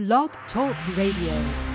Blog Talk Radio.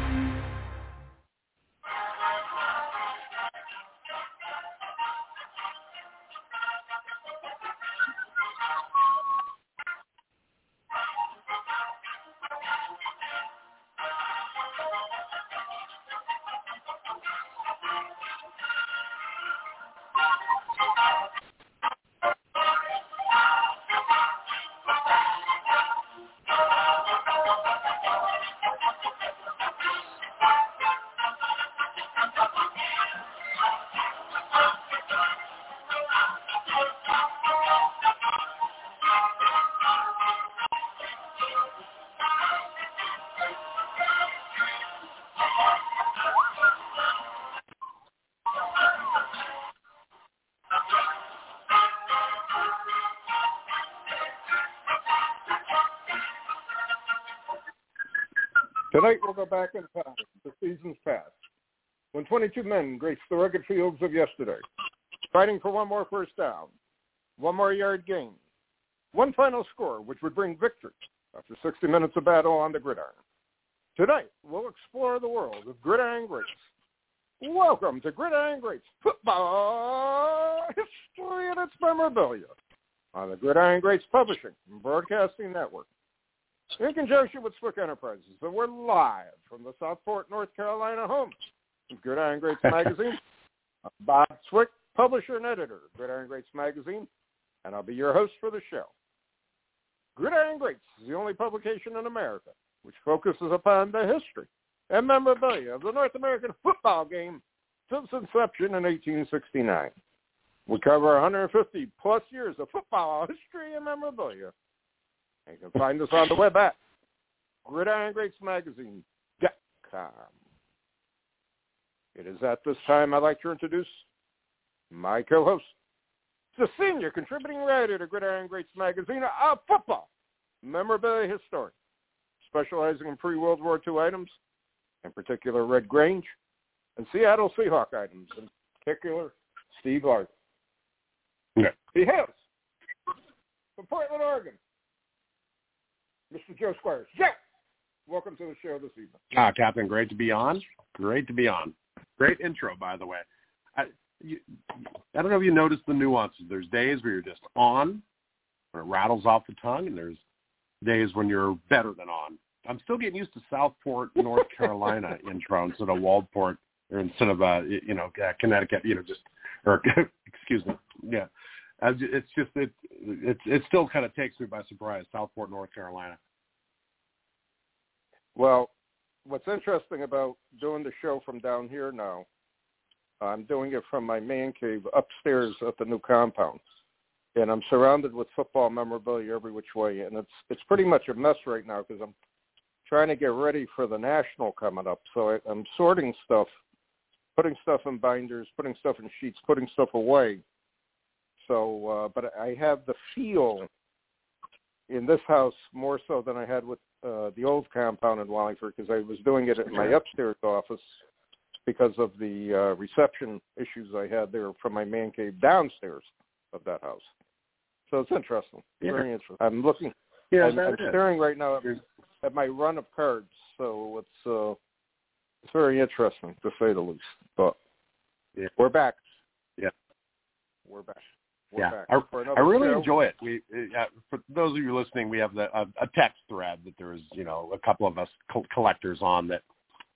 Back in time to seasons past, when 22 men graced the rugged fields of yesterday, fighting for one more first down, one more yard gain, one final score which would bring victory after 60 minutes of battle on the gridiron. Tonight we'll explore the world of gridiron greats. Welcome to Gridiron Greats Football History and its Memorabilia on the Gridiron Greats Publishing and Broadcasting Network in conjunction with Swick Enterprises. And we're live from the Southport, North Carolina home of Gridiron Greats Magazine. I'm Bob Swick, publisher and editor of Gridiron Greats Magazine, and I'll be your host for the show. Gridiron Greats is the only publication in America which focuses upon the history and memorabilia of the North American football game since inception in 1869. We cover 150 plus years of football history and memorabilia you can find us on the web at gridirongreatsmagazine.com. It is at this time I'd like to introduce my co-host, the senior contributing writer to Gridiron Greats Magazine, a football memorabilia historian, specializing in pre-World War II items, in particular Red Grange, and Seattle Seahawk items, in particular Steve Largent. Yeah. He hails from Portland, Oregon, Mr. Joe Squires. Joe, welcome to the show this evening. Ah, Captain, great to be on. Great to be on. Great intro, by the way. I, you, I don't know if you noticed the nuances. There's days where you're just on, when it rattles off the tongue, and there's days when you're better than on. I'm still getting used to Southport, North Carolina intro instead of Waldport, or instead of uh, you know uh, Connecticut. You know, just or excuse me, yeah. It's just it it it still kind of takes me by surprise. Southport, North Carolina. Well, what's interesting about doing the show from down here now, I'm doing it from my man cave upstairs at the new compound, and I'm surrounded with football memorabilia every which way, and it's it's pretty much a mess right now because I'm trying to get ready for the national coming up. So I, I'm sorting stuff, putting stuff in binders, putting stuff in sheets, putting stuff away. So, uh, but I have the feel in this house more so than I had with uh, the old compound in Wallingford because I was doing it in my upstairs office because of the uh, reception issues I had there from my man cave downstairs of that house. So it's interesting. Yeah. Very interesting. I'm looking. Yeah, I'm, I'm staring right now at, at my run of cards, so it's uh, it's very interesting to say the least. But yeah. we're back. Yeah, we're back. Yeah, I, I really show. enjoy it. We, uh, for those of you listening, we have the, a, a text thread that there's, you know, a couple of us co- collectors on that,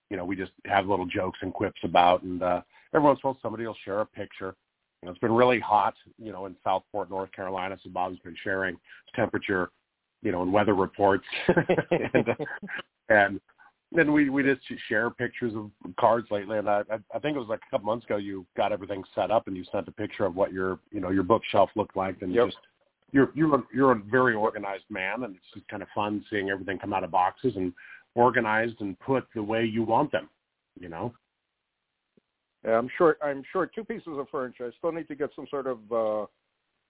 you know, we just have little jokes and quips about, and uh, every once in a while somebody will share a picture. You know, it's been really hot, you know, in Southport, North Carolina, so Bob's been sharing temperature, you know, and weather reports, and, uh, and then we we just share pictures of cards lately, and I I think it was like a couple months ago you got everything set up and you sent a picture of what your you know your bookshelf looked like, and Yep. just you're you're a, you're a very organized man, and it's just kind of fun seeing everything come out of boxes and organized and put the way you want them, you know. Yeah, I'm short. I'm short two pieces of furniture. I still need to get some sort of, uh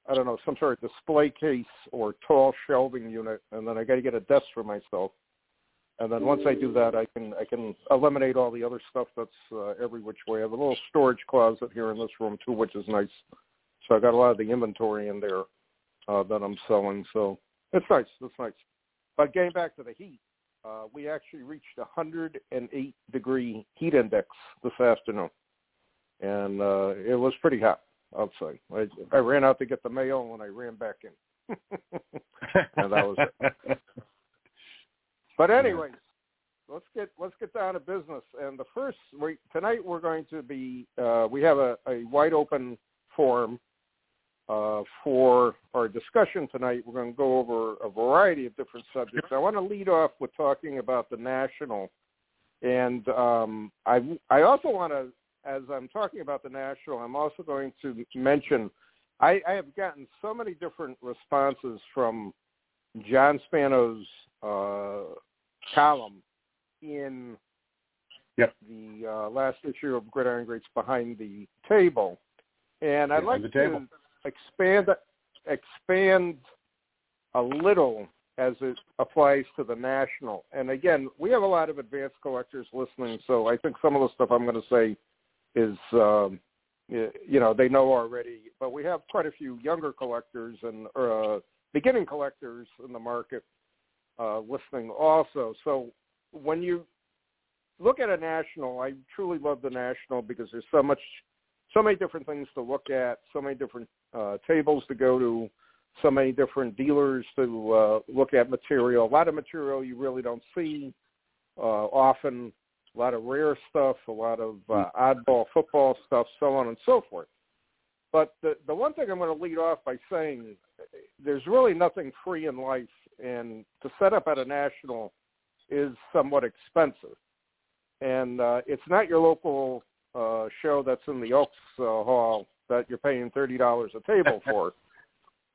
I don't know, some sort of display case or tall shelving unit, and then I got to get a desk for myself. And then once I do that, I can I can eliminate all the other stuff that's uh, every which way. I have a little storage closet here in this room too, which is nice. So I got a lot of the inventory in there uh, that I'm selling. So it's nice. It's nice. But getting back to the heat, uh, we actually reached 108 degree heat index this afternoon, and uh, it was pretty hot outside. I, I ran out to get the mail and I ran back in, and that was it. But anyways, let's get let's get down to business. And the first we, tonight we're going to be uh, we have a, a wide open forum uh, for our discussion tonight. We're going to go over a variety of different subjects. I want to lead off with talking about the national, and um, I I also want to, as I'm talking about the national, I'm also going to mention I, I have gotten so many different responses from John Spano's uh, column in yep. the uh, last issue of Gridiron Greats Behind the Table, and I'd Behind like to expand expand a little as it applies to the national. And again, we have a lot of advanced collectors listening, so I think some of the stuff I'm going to say is, um, you know, they know already. But we have quite a few younger collectors and uh, beginning collectors in the market uh, listening also. So when you look at a national, I truly love the national because there's so much, so many different things to look at, so many different uh, tables to go to, so many different dealers to uh, look at material. A lot of material you really don't see uh, often. A lot of rare stuff, a lot of uh, oddball football stuff, so on and so forth. But the the one thing I'm going to lead off by saying, there's really nothing free in life, and to set up at a national is somewhat expensive. And uh, it's not your local uh, show that's in the Oaks uh, Hall that you're paying thirty dollars a table for.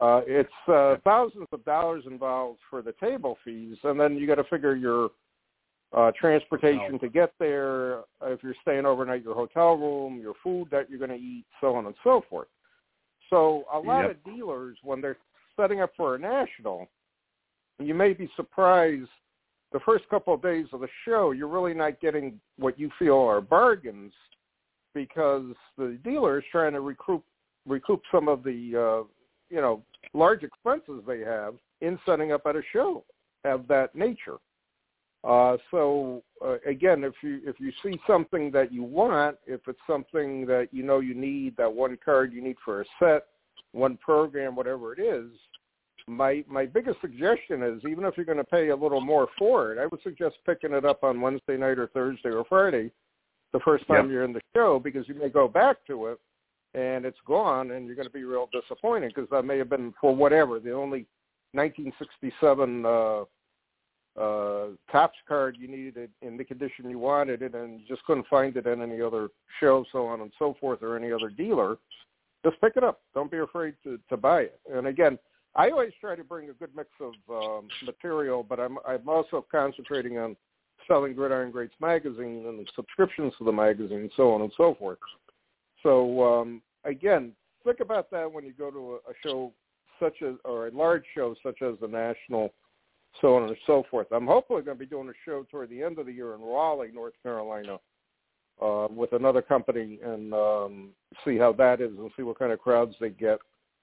Uh, it's uh, thousands of dollars involved for the table fees, and then you got to figure your uh, transportation to get there. If you're staying overnight, your hotel room, your food that you're going to eat, so on and so forth. So a lot Yep. of dealers, when they're setting up for a national, you may be surprised. The first couple of days of the show, you're really not getting what you feel are bargains because the dealer is trying to recoup recoup some of the uh, you know large expenses they have in setting up at a show of that nature. Uh, so uh, again, if you if you see something that you want, if it's something that you know you need, that one card you need for a set, one program, whatever it is, my my biggest suggestion is even if you're going to pay a little more for it, I would suggest picking it up on Wednesday night or Thursday or Friday, the first time Yep. you're in the show, because you may go back to it and it's gone, and you're going to be real disappointed because that may have been for whatever the only 1967 uh, uh, Topps card you needed in the condition you wanted it, and you just couldn't find it in any other show, so on and so forth, or any other dealer. Just pick it up. Don't be afraid to to buy it. And again, I always try to bring a good mix of um, material, but I'm I'm also concentrating on selling Gridiron Greats magazine and the subscriptions to the magazine, so on and so forth. So um, again, think about that when you go to a, a show such as or a large show such as the National, so on and so forth. I'm hopefully going to be doing a show toward the end of the year in Raleigh, North Carolina, uh, with another company and um, see how that is and see what kind of crowds they get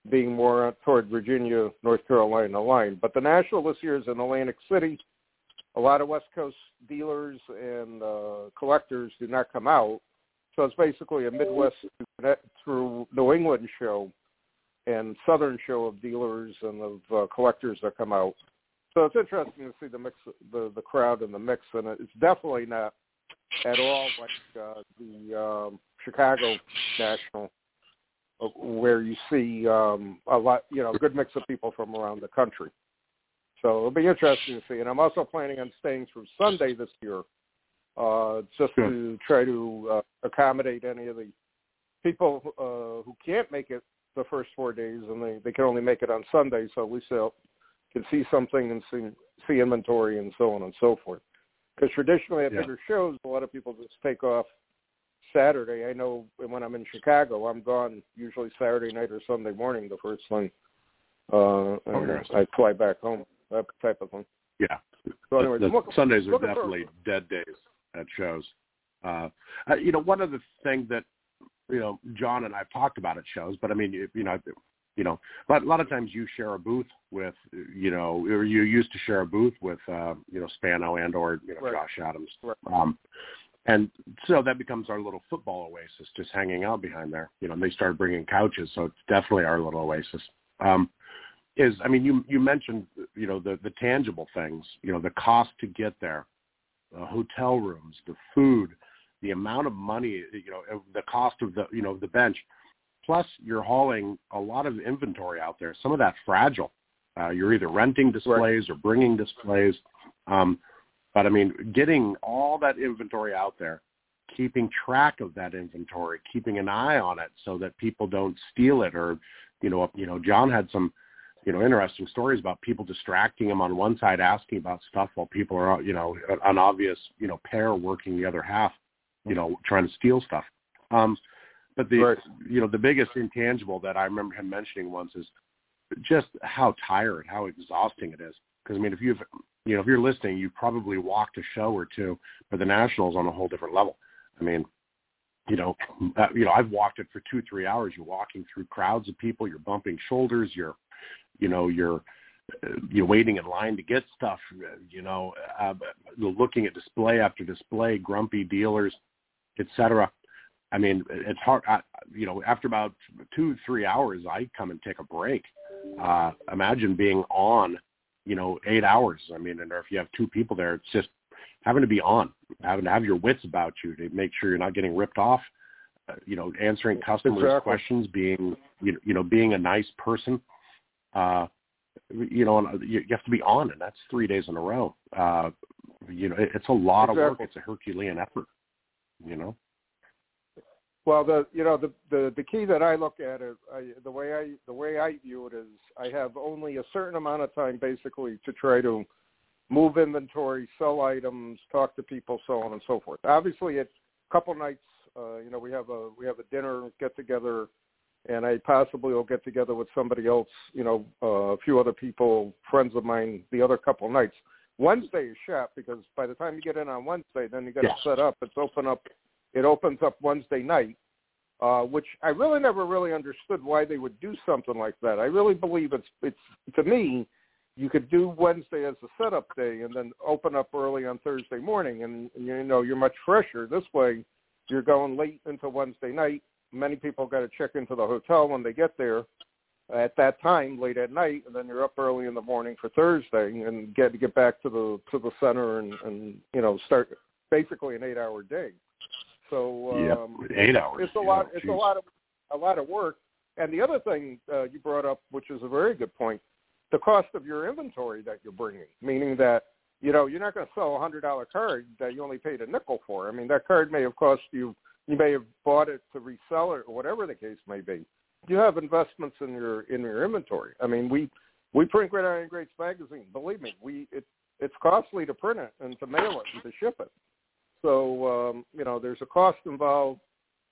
being more toward Virginia, North Carolina line. But the National this year is in Atlantic City. A lot of West Coast dealers and uh, collectors do not come out. So it's basically a Midwest through New England show and Southern show of dealers and of uh, collectors that come out. So it's interesting to see the mix, the the crowd and the mix, and it's definitely not at all like uh, the um, Chicago National, uh, where you see um, a lot, you know, a good mix of people from around the country. So it'll be interesting to see. And I'm also planning on staying through Sunday this year, uh, just Good. to try to uh, accommodate any of the people uh, who can't make it the first four days, and they they can only make it on Sunday. So at least they'll can see something and see see inventory and so on and so forth. Because traditionally at Yeah. bigger shows, a lot of people just take off Saturday. I know when I'm in Chicago, I'm gone usually Saturday night or Sunday morning, the first thing. Uh, and. I fly back home, that type of thing. Yeah. So anyways, The- the looking- Sundays are definitely dead days at shows. Uh, uh, you know, one of the thing that you know John and I've talked about at shows, but I mean, you, you know, you know, but a lot of times you share a booth with, you know, or you used to share a booth with, uh, you know, Spano and or you know Right. Josh Adams. Right. Um, and so that becomes our little football oasis, just hanging out behind there. You know, and they started bringing couches, so it's definitely our little oasis. Um, is I mean, you you mentioned you know the the tangible things, you know, the cost to get there, the hotel rooms, the food, the amount of money, you know, the cost of the you know the bench. Plus, you're hauling a lot of inventory out there. Some of that fragile. Uh, you're either renting displays or bringing displays. Um, but I mean, getting all that inventory out there, keeping track of that inventory, keeping an eye on it so that people don't steal it or, you know, you know, John had some, you know, interesting stories about people distracting him on one side, asking about stuff while people are, you know, an obvious, you know, pair working the other half, you know, trying to steal stuff. Um, but the, Right. you know, the biggest intangible that I remember him mentioning once is just how tired, how exhausting it is. Because I mean, if you've, you know, if you're listening, you've probably walked a show or two, but the Nationals on a whole different level. I mean, you know, uh, you know, I've walked it for two, three hours. You're walking through crowds of people. You're bumping shoulders. You're, you know, you're, uh, you're waiting in line to get stuff. You know, uh, looking at display after display, grumpy dealers, etc. I mean, it's hard. I, you know, after about two, three hours, I come and take a break. Uh, imagine being on, you know, eight hours. I mean, and if you have two people there, it's just having to be on, having to have your wits about you to make sure you're not getting ripped off. Uh, you know, answering customers' Exactly. questions, being, you know, you know, being a nice person. Uh, you know, and you you have to be on, and that's three days in a row. Uh, you know, it, it's a lot of work. It's a Herculean effort. You know. Well, the you know the the the key that I look at is I, the way I the way I view it is I have only a certain amount of time basically to try to move inventory, sell items, talk to people, so on and so forth. Obviously, a couple nights, uh, you know, we have a we have a dinner get together, and I possibly will get together with somebody else, you know, uh, a few other people, friends of mine, the other couple nights. Wednesday is shop because by the time you get in on Wednesday, then you got to Yeah. set up. It's open up it opens up Wednesday night, uh, which I really never really understood why they would do something like that. I really believe it's it's to me, you could do Wednesday as a setup day and then open up early on Thursday morning, and you know you're much fresher this way. You're going late into Wednesday night. Many people got to check into the hotel when they get there at that time, late at night, and then you're up early in the morning for Thursday and get to get back to the to the center and and you know start basically an eight hour day. So yeah, um, eight hours. it's a lot. It's a lot of a lot of work. And the other thing uh, you brought up, which is a very good point, the cost of your inventory that you're bringing, meaning that you know you're not going to sell a hundred dollar card that you only paid a nickel for. I mean that card may have cost you. You may have bought it to resell it or whatever the case may be. You have investments in your in your inventory. I mean we we print Gridiron Greats magazine. Believe me, we it it's costly to print it and to mail it and to ship it. So um, you know, there's a cost involved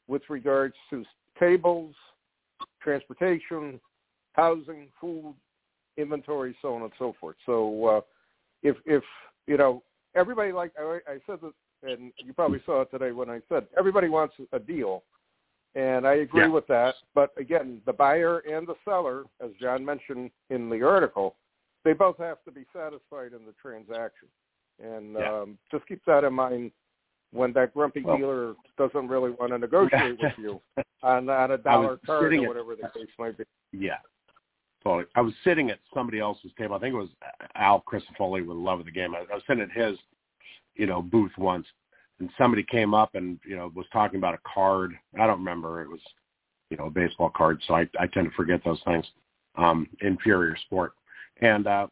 with regards to tables, transportation, housing, food, inventory, so on and so forth. So uh, if if you know everybody like I, I said that, and you probably saw it today when I said everybody wants a deal, and I agree Yeah. with that. But again, the buyer and the seller, as John mentioned in the article, they both have to be satisfied in the transaction. And Yeah. um, just keep that in mind when that grumpy Well- dealer doesn't really want to negotiate with you on, on a dollar card or at- whatever the case might be. Yeah. Totally. I was sitting at somebody else's table. I think it was Al Christofoli with Love of the Game. I, I was sitting at his, you know, booth once, and somebody came up and you know was talking about a card. I don't remember. It was, you know, a baseball card. So I I tend to forget those things. Um, inferior sport, and uh,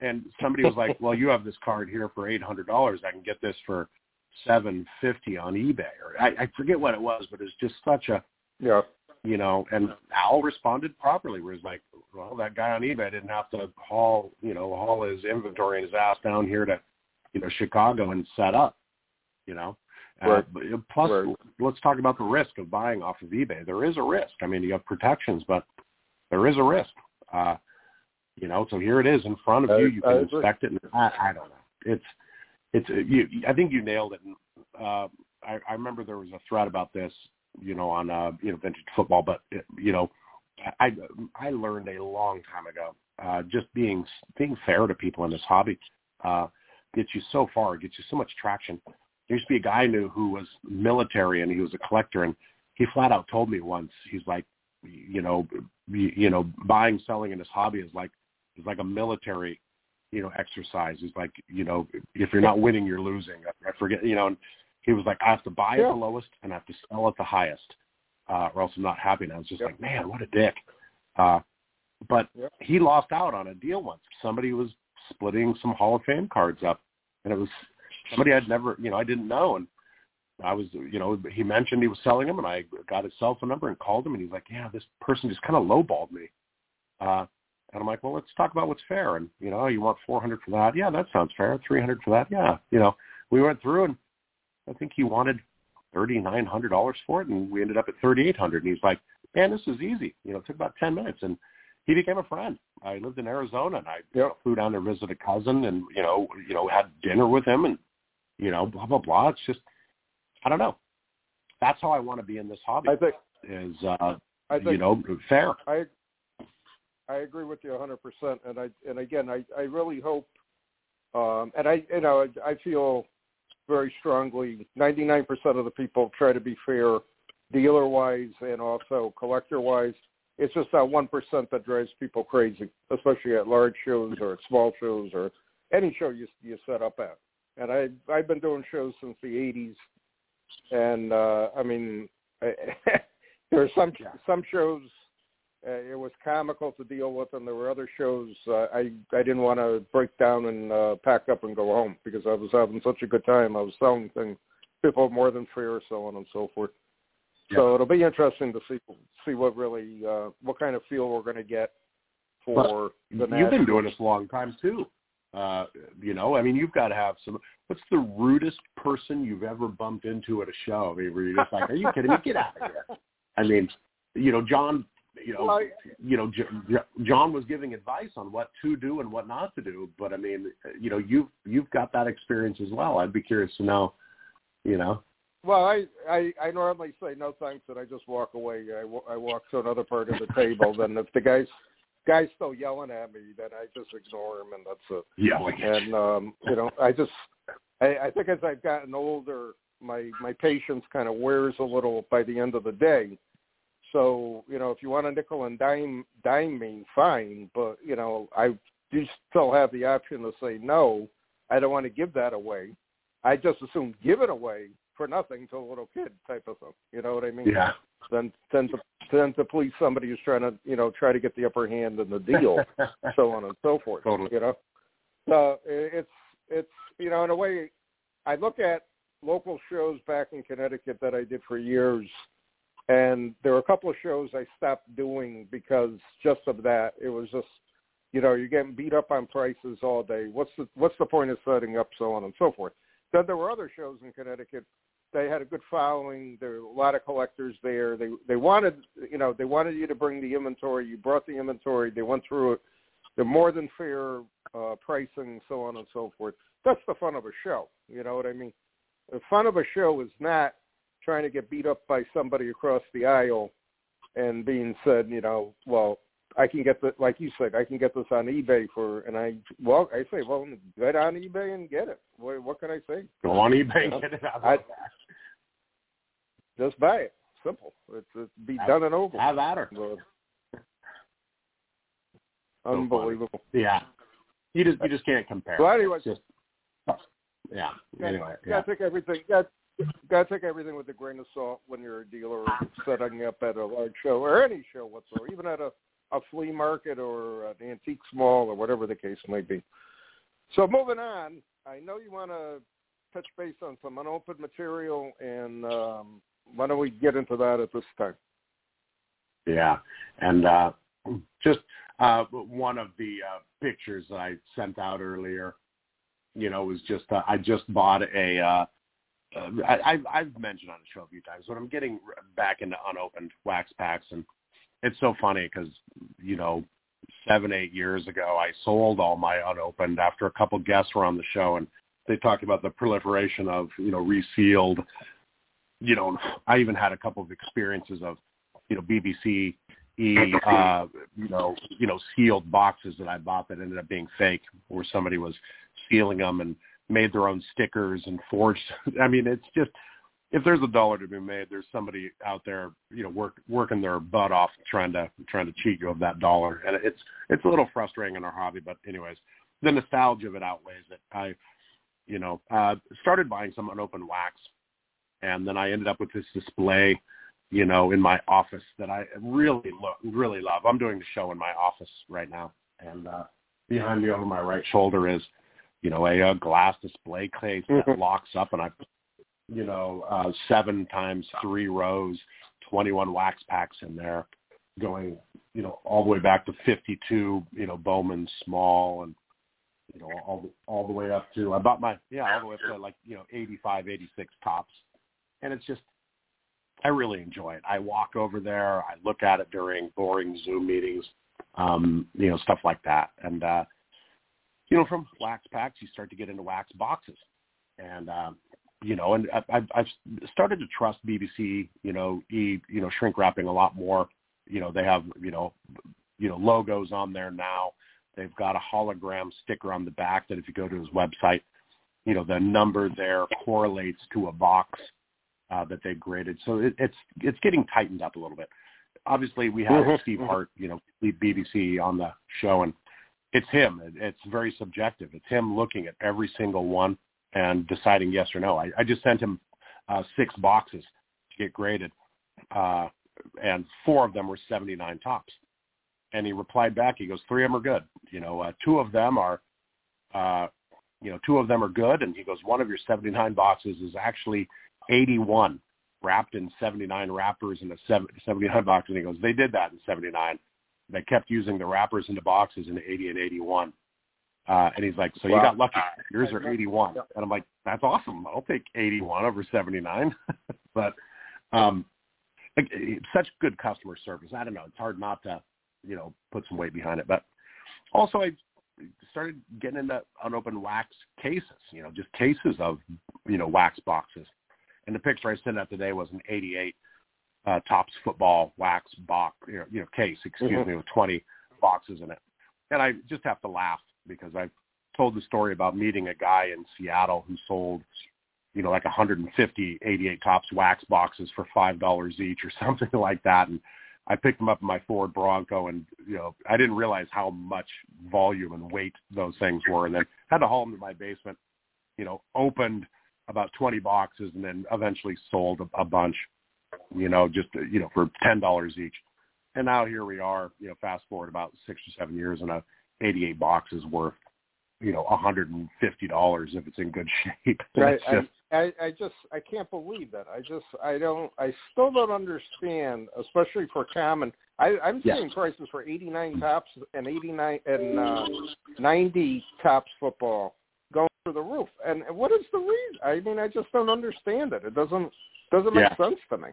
and somebody was like, "Well, you have this card here for eight hundred dollars. I can get this for seven fifty on eBay." Or I, I forget what it was, but it's just such a Yeah. you know, and Al responded properly where he's like, well, that guy on eBay didn't have to haul, you know, haul his inventory and his ass down here to, you know, Chicago and set up, you know. Uh, Right. but, plus, Right. let's talk about the risk of buying off of eBay. There is a risk. I mean, you have protections, but there is a risk. Uh, you know, so here it is in front of I- you. You I can agree. inspect it. And I, I don't know. It's, it's, you, I think you nailed it. Uh, I, I remember there was a thread about this you know, on uh, you know vintage football, but you know, I I learned a long time ago. Uh, just being being fair to people in this hobby uh, gets you so far, gets you so much traction. There used to be a guy I knew who was military and he was a collector, and he flat out told me once, he's like, you know, you, you know, buying selling in this hobby is like is like a military, you know, exercise. He's like, you know, if you're not winning, you're losing. I, I forget, you know. And he was like, I have to buy yeah. at the lowest and I have to sell at the highest uh, or else I'm not happy. And I was just yep. like, man, what a dick. Uh, but yep. he lost out on a deal once. Somebody was splitting some Hall of Fame cards up, and it was somebody I'd never, you know, I didn't know. And I was, you know, he mentioned he was selling them, and I got his cell phone number and called him, and he's like, yeah, this person just kind of lowballed me. Uh, and I'm like, well, let's talk about what's fair. And, you know, you want 400 for that? Yeah, that sounds fair. 300 for that? Yeah. You know, we went through and I think he wanted thirty nine hundred dollars for it, and we ended up at thirty eight hundred. And he's like, "Man, this is easy. You know, it took about ten minutes." And he became a friend. I lived in Arizona, and I yep. flew down to visit a cousin, and you know, you know, had dinner with him, and you know, blah blah blah. It's just, I don't know. That's how I want to be in this hobby. I think is, uh, I think, you know, fair. I I agree with you a 100%. And I and again, I I really hope, um, and I you know I I feel very strongly. 99% of the people try to be fair dealer-wise and also collector-wise. It's just that 1% that drives people crazy, especially at large shows or at small shows or any show you you set up at. And I I've been doing shows since the 80s, and uh, I mean, there are some some shows it was comical to deal with, and there were other shows uh, I I didn't want to break down and uh, pack up and go home because I was having such a good time. I was selling things, people more than fair, so on and so forth. Yeah. So it'll be interesting to see see what really uh, what kind of feel we're going to get for but the. You've been doing this a long time too. Uh, you know, I mean, you've got to have some. What's the rudest person you've ever bumped into at a show? I mean, where you're just like, "Are you kidding me? Get out of here!" I mean, you know, John you know, well, you know, John was giving advice on what to do and what not to do. But I mean, you know, you've you've got that experience as well. I'd be curious to know, you know. Well, I I, I normally say no thanks, and I just walk away. I, I walk to another part of the table. then if the guys guys still yelling at me, then I just ignore him, and that's it. Yelling. And um, you know, I just I, I think as I've gotten older, my my patience kind of wears a little by the end of the day so you know, if you want a nickel and dime dime me, fine. But you know, I do still have the option to say no. I don't want to give that away. I just assume give it away for nothing to a little kid type of thing. You know what I mean? Yeah. Then tend to tend to please somebody who's trying to you know try to get the upper hand in the deal, so on and so forth. Totally. You know, so it's it's you know in a way, I look at local shows back in Connecticut that I did for years and there were a couple of shows I stopped doing because just of that. It was just, you know, you're getting beat up on prices all day. What's the what's the point of setting up, so on and so forth. Then there were other shows in Connecticut. They had a good following. There were a lot of collectors there. They they wanted, you know, they wanted you to bring the inventory. You brought the inventory. They went through it. They're more than fair uh, pricing, so on and so forth. That's the fun of a show. You know what I mean? The fun of a show is not trying to get beat up by somebody across the aisle and being said, you know, well, I can get the like you said, I can get this on eBay for, and I well, I say, well, get on eBay and get it. What, what can I say? Go on eBay and get it. I, just buy it. Simple. It's, it's be have, done and over. Have at her. unbelievable. So yeah. You just you just can't compare. Well, anyway, just, yeah. Anyway, yeah. Gotta take everything. Got gotta take everything with a grain of salt when you're a dealer setting up at a large show or any show whatsoever, even at a, a flea market or an antique mall or whatever the case may be. So moving on, I know you want to touch base on some unopened material, and um, why don't we get into that at this time? Yeah, and uh, just uh, one of the uh, pictures I sent out earlier, you know, was just uh, I just bought a uh, I, I've, mentioned on the show a few times when I'm getting back into unopened wax packs, and it's so funny because you know, seven eight years ago, I sold all my unopened after a couple guests were on the show, and they talked about the proliferation of you know resealed. You know, I even had a couple of experiences of you know BBC e uh, you know you know sealed boxes that I bought that ended up being fake, where somebody was sealing them and made their own stickers and forged. I mean, it's just if there's a dollar to be made, there's somebody out there, you know, work working their butt off trying to trying to cheat you of that dollar, and it's it's a little frustrating in our hobby. But anyways, the nostalgia of it outweighs it. I, you know, uh, started buying some unopened wax, and then I ended up with this display, you know, in my office that I really lo- really love. I'm doing the show in my office right now, and uh, behind me over my right shoulder is, you know, a, a glass display case that locks up, and I you know, uh, seven times three rows, 21 wax packs in there, going, you know, all the way back to 52, you know, Bowman small and, you know, all the, all the way up to, I bought my, yeah, all the way up to like, you know, 85, 86 Topps. And it's just, I really enjoy it. I walk over there. I look at it during boring Zoom meetings, um, you know, stuff like that. And, uh, you know, from wax packs, you start to get into wax boxes. And, um, you know, and I've, I've started to trust BBC, you know, e, you know, shrink wrapping a lot more. You know, they have, you know, you know, logos on there now. They've got a hologram sticker on the back that if you go to his website, you know, the number there correlates to a box uh, that they graded. So it, it's it's getting tightened up a little bit. Obviously, we have mm-hmm. Steve Hart, you know, leave BBC on the show, and it's him. It's very subjective. It's him looking at every single one and deciding yes or no. I, I just sent him uh, six boxes to get graded, uh, and four of them were 79 Topps. And he replied back. He goes, three of them are good. You know, uh, two of them are, uh, you know, two of them are good. And he goes, one of your 79 boxes is actually 81 wrapped in 79 wrappers in a 79 box. And he goes, they did that in 79. They kept using the wrappers into boxes in 80 and 81. Uh, and he's like, so you got lucky. Yours are 81. And I'm like, that's awesome. I'll take 81 over 79. but um, such good customer service. I don't know. It's hard not to, you know, put some weight behind it. But also I started getting into unopened wax cases, you know, just cases of, you know, wax boxes. And the picture I sent out today was an 88 uh, Topps football wax box, you know, you know case, excuse mm-hmm. me, with 20 boxes in it. And I just have to laugh because I've told the story about meeting a guy in Seattle who sold, you know, like 150 88 Topps wax boxes for five dollars each or something like that, and I picked them up in my Ford Bronco, and you know, I didn't realize how much volume and weight those things were, and then had to haul them to my basement. You know, opened about 20 boxes, and then eventually sold a, a bunch. You know, just you know for ten dollars each. And now here we are. You know, fast forward about six or seven years, and a 88 boxes worth, you know, $150 if it's in good shape. Right. Just, I, I just I can't believe that. I just I don't I still don't understand, especially for common. I, I'm yes. seeing prices for 89 Topps and 89 and uh, 90 Topps football going through the roof. And what is the reason? I mean, I just don't understand it. It doesn't doesn't make yeah. sense to me.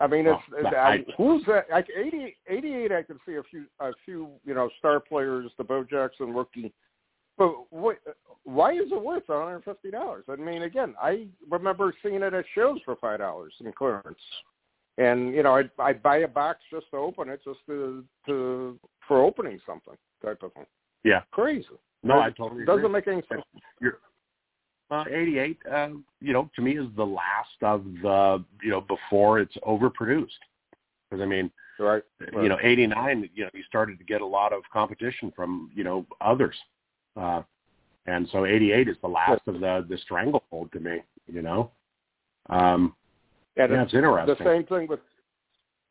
I mean, it's, oh, it's I, who's that? Like 80, 88, I can see a few, a few, you know, star players, the Bo Jackson rookie. But what, why is it worth one hundred fifty dollars? I mean, again, I remember seeing it at shows for five dollars in clearance, and you know, I I buy a box just to open it, just to to for opening something type of thing. Yeah, crazy. No, I totally doesn't agree. make any sense. You're, uh, 88, uh, you know, to me is the last of the, you know, before it's overproduced. Because I mean, right, right. you know, 89, you know, you started to get a lot of competition from, you know, others. Uh, and so 88 is the last of the, the stranglehold to me, you know. Um, yeah, it's, it's interesting. The same thing with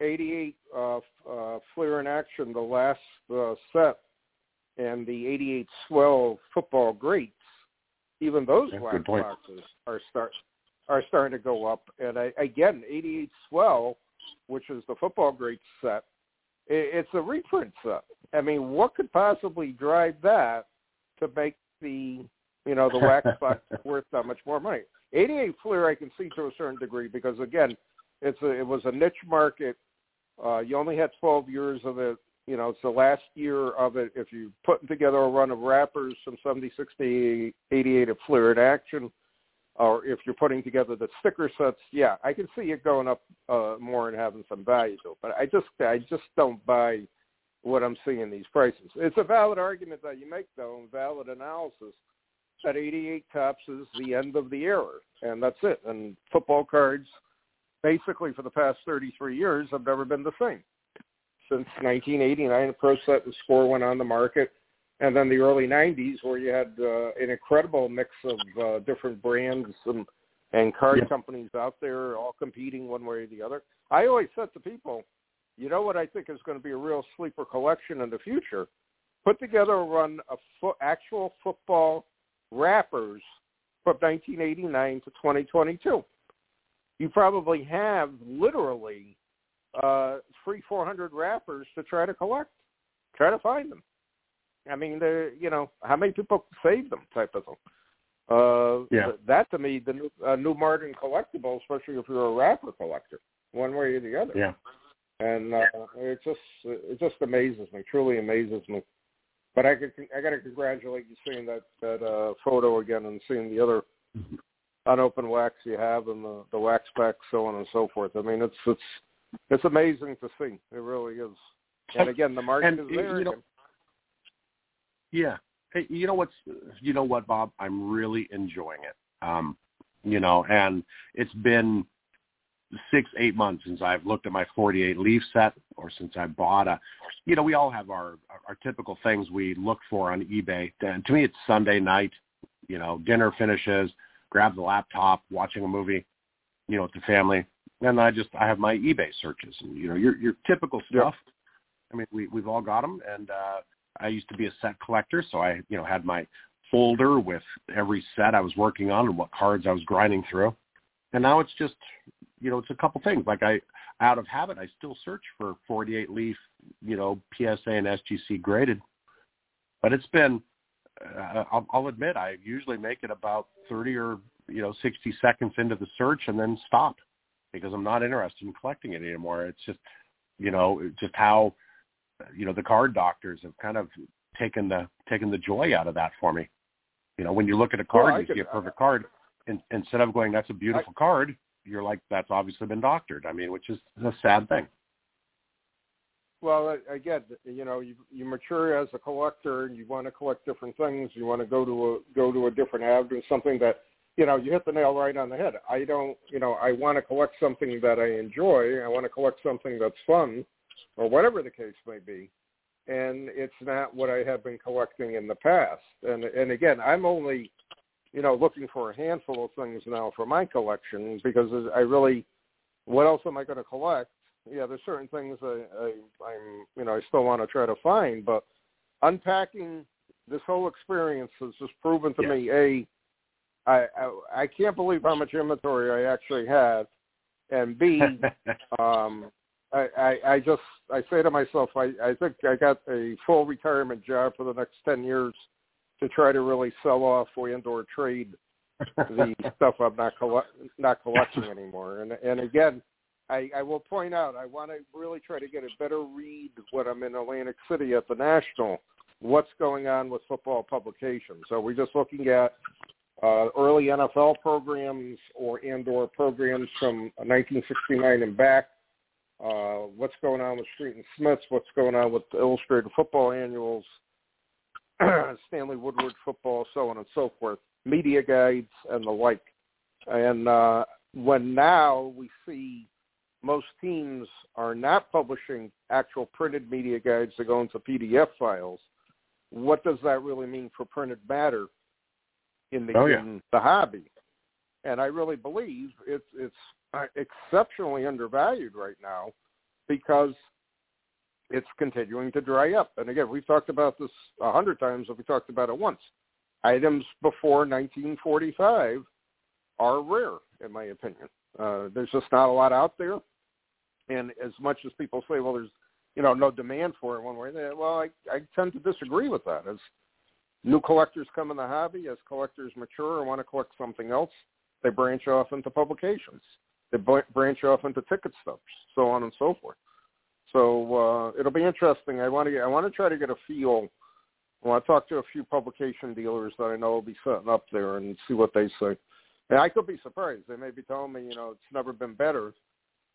88 uh, uh, Fleer in Action, the last uh, set, and the 88 Swell football greats even those That's wax boxes are start are starting to go up. And I, again, 88 Swell, which is the football great set, it, it's a reprint set. I mean, what could possibly drive that to make the you know the wax box worth that much more money? 88 Fleer I can see to a certain degree because again, it's a, it was a niche market. Uh, you only had 12 years of it you know, it's the last year of it. If you putting together a run of wrappers from 76 to 88 of Fleer in Action, or if you're putting together the sticker sets, yeah, I can see it going up uh, more and having some value to it. But I just I just don't buy what I'm seeing these prices. It's a valid argument that you make, though, and valid analysis that 88 Topps is the end of the era, and that's it. And football cards, basically for the past 33 years, have never been the same. Since 1989, a Pro Set and Score went on the market and then the early 90s where you had uh, an incredible mix of uh, different brands and, and card yeah. companies out there all competing one way or the other. I always said to people, you know what I think is going to be a real sleeper collection in the future? Put together a run of fo- actual football wrappers from 1989 to 2022. You probably have literally uh, three, four hundred wrappers to try to collect. Try to find them. I mean, the you know how many people save them type of thing. Uh, yeah. That to me, the new, uh, new modern collectible, especially if you're a wrapper collector, one way or the other. Yeah. And uh, it just it just amazes me, truly amazes me. But I could I got to congratulate you seeing that that uh, photo again and seeing the other unopened wax you have and the the wax packs, so on and so forth. I mean, it's it's it's amazing to see. It really is. And again, the market And, is there. you know. Yeah. Hey, you know what's you know what, Bob? I'm really enjoying it. Um, you know, and it's been six, eight months since I've looked at my 48 leaf set or since I bought a, you know, we all have our, our, our typical things we look for on eBay. And to me, it's Sunday night, you know, dinner finishes, grab the laptop, watching a movie, you know, with the family. And I just, I have my eBay searches and, you know, your, your typical stuff. I mean, we, we've all got them. And, uh, I used to be a set collector. So I, you know, had my folder with every set I was working on and what cards I was grinding through. And now it's just, you know, it's a couple things. Like I, out of habit, I still search for 48 leaf, you know, PSA and SGC graded. But it's been, uh, I'll, I'll admit, I usually make it about 30 or, you know, 60 seconds into the search and then stop because I'm not interested in collecting it anymore. It's just, you know, just how, you know, the card doctors have kind of taken the taken the joy out of that for me. You know, when you look at a card, Well, you could- see a perfect card, and instead of going, "That's a beautiful card," you're like, "That's obviously been doctored." I mean, which is a sad thing. Well, I, I get that, you know you you mature as a collector and you want to collect different things. You want to go to a go to a different avenue, something that you know you hit the nail right on the head. I don't, you know, I want to collect something that I enjoy. I want to collect something that's fun, or whatever the case may be. And it's not what I have been collecting in the past. And and again, I'm only, you know, looking for a handful of things now for my collection because I really, what else am I going to collect? yeah, there's certain things I, I I'm you know I still want to try to find, but unpacking this whole experience has just proven to Yes. me a I, I I can't believe how much inventory I actually have, and b um I, I I just I say to myself I I think I got a full retirement job for the next ten years to try to really sell off and or trade the stuff I'm not collect, not collecting anymore. And and again, I, I will point out I want to really try to get a better read when I'm in Atlantic City at the National. What's going on with football publications? Are we're just looking at uh, early NFL programs or and/or programs from 1969 and back? Uh, what's going on with Street and Smiths? What's going on with the Illustrated Football Annuals? Stanley Woodward Football, so on and so forth. Media guides and the like. And uh, when now we see most teams are not publishing actual printed media guides that go into PDF files. What does that really mean for printed matter in the Oh, yeah. in the hobby? And I really believe it's it's uh, exceptionally undervalued right now because it's continuing to dry up. And again, we've talked about this a hundred times if we talked about it once. Items before 1945 are rare, in my opinion. Uh, there's just not a lot out there. And as much as people say, well, there's you know no demand for it one way, well, I, I tend to disagree with that. As new collectors come in the hobby, as collectors mature and want to collect something else, they branch off into publications. They branch off into ticket stubs, so on and so forth. So uh, it'll be interesting. I want to I want to try to get a feel. I want to talk to a few publication dealers that I know will be setting up there and see what they say. And I could be surprised. They may be telling me, you know, it's never been better.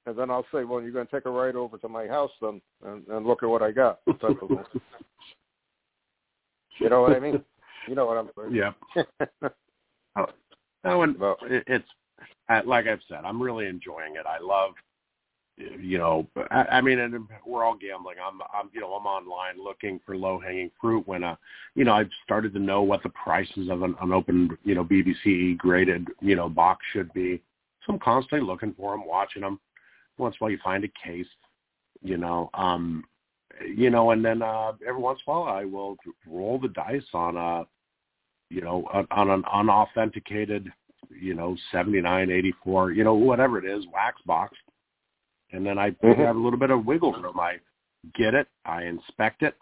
And then I'll say, well, you're going to take a ride over to my house then and, and look at what I got. Type of. you know what I mean? You know what I'm saying? Yeah. oh, no, and Well- it, it's like I've said, I'm really enjoying it. I love, you know, I, I mean, and we're all gambling. I'm, I'm, you know, I'm online looking for low hanging fruit. When, uh, you know, I've started to know what the prices of an unopened, you know, BBC graded, you know, box should be. So I'm constantly looking for them, watching them. Once in a while, you find a case, you know, um, you know, and then uh, every once in a while, I will roll the dice on a, you know, on, an unauthenticated, you know, 79, 84, you know, whatever it is, wax box. And then I Mhm. have a little bit of wiggle room. I get it, I inspect it,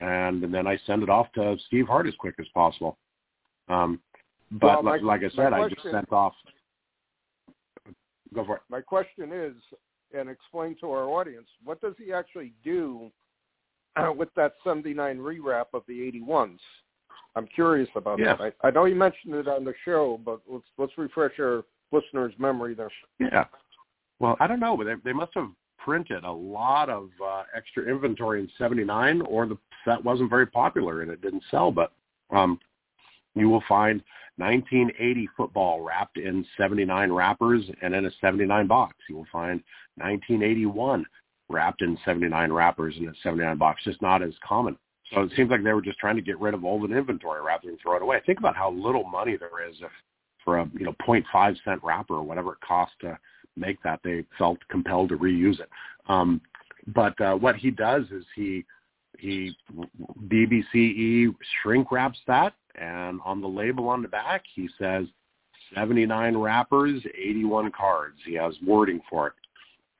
and, then I send it off to Steve Hart as quick as possible. Um, but Well, my- like, like I said, I just sent off. Go for it. My question is, and explain to our audience, what does he actually do uh, with that 79 rewrap of the 81s? I'm curious about Yeah. that. I, I know you mentioned it on the show, but let's let's refresh our listeners' memory there. Yeah. Well, I don't know, but they, they must have printed a lot of uh, extra inventory in '79, or the set wasn't very popular and it didn't sell. But um, you will find 1980 football wrapped in 79 wrappers and in a 79 box. You will find 1981 wrapped in 79 wrappers in a 79 box. Just not as common. So it seems like they were just trying to get rid of all the inventory rather than throw it away. Think about how little money there is if for a you know 0.5 cent wrapper or whatever it costs to make that. They felt compelled to reuse it. Um, but uh, what he does is he he BBCE shrink wraps that, and on the label on the back he says 79 wrappers, 81 cards. He has wording for it,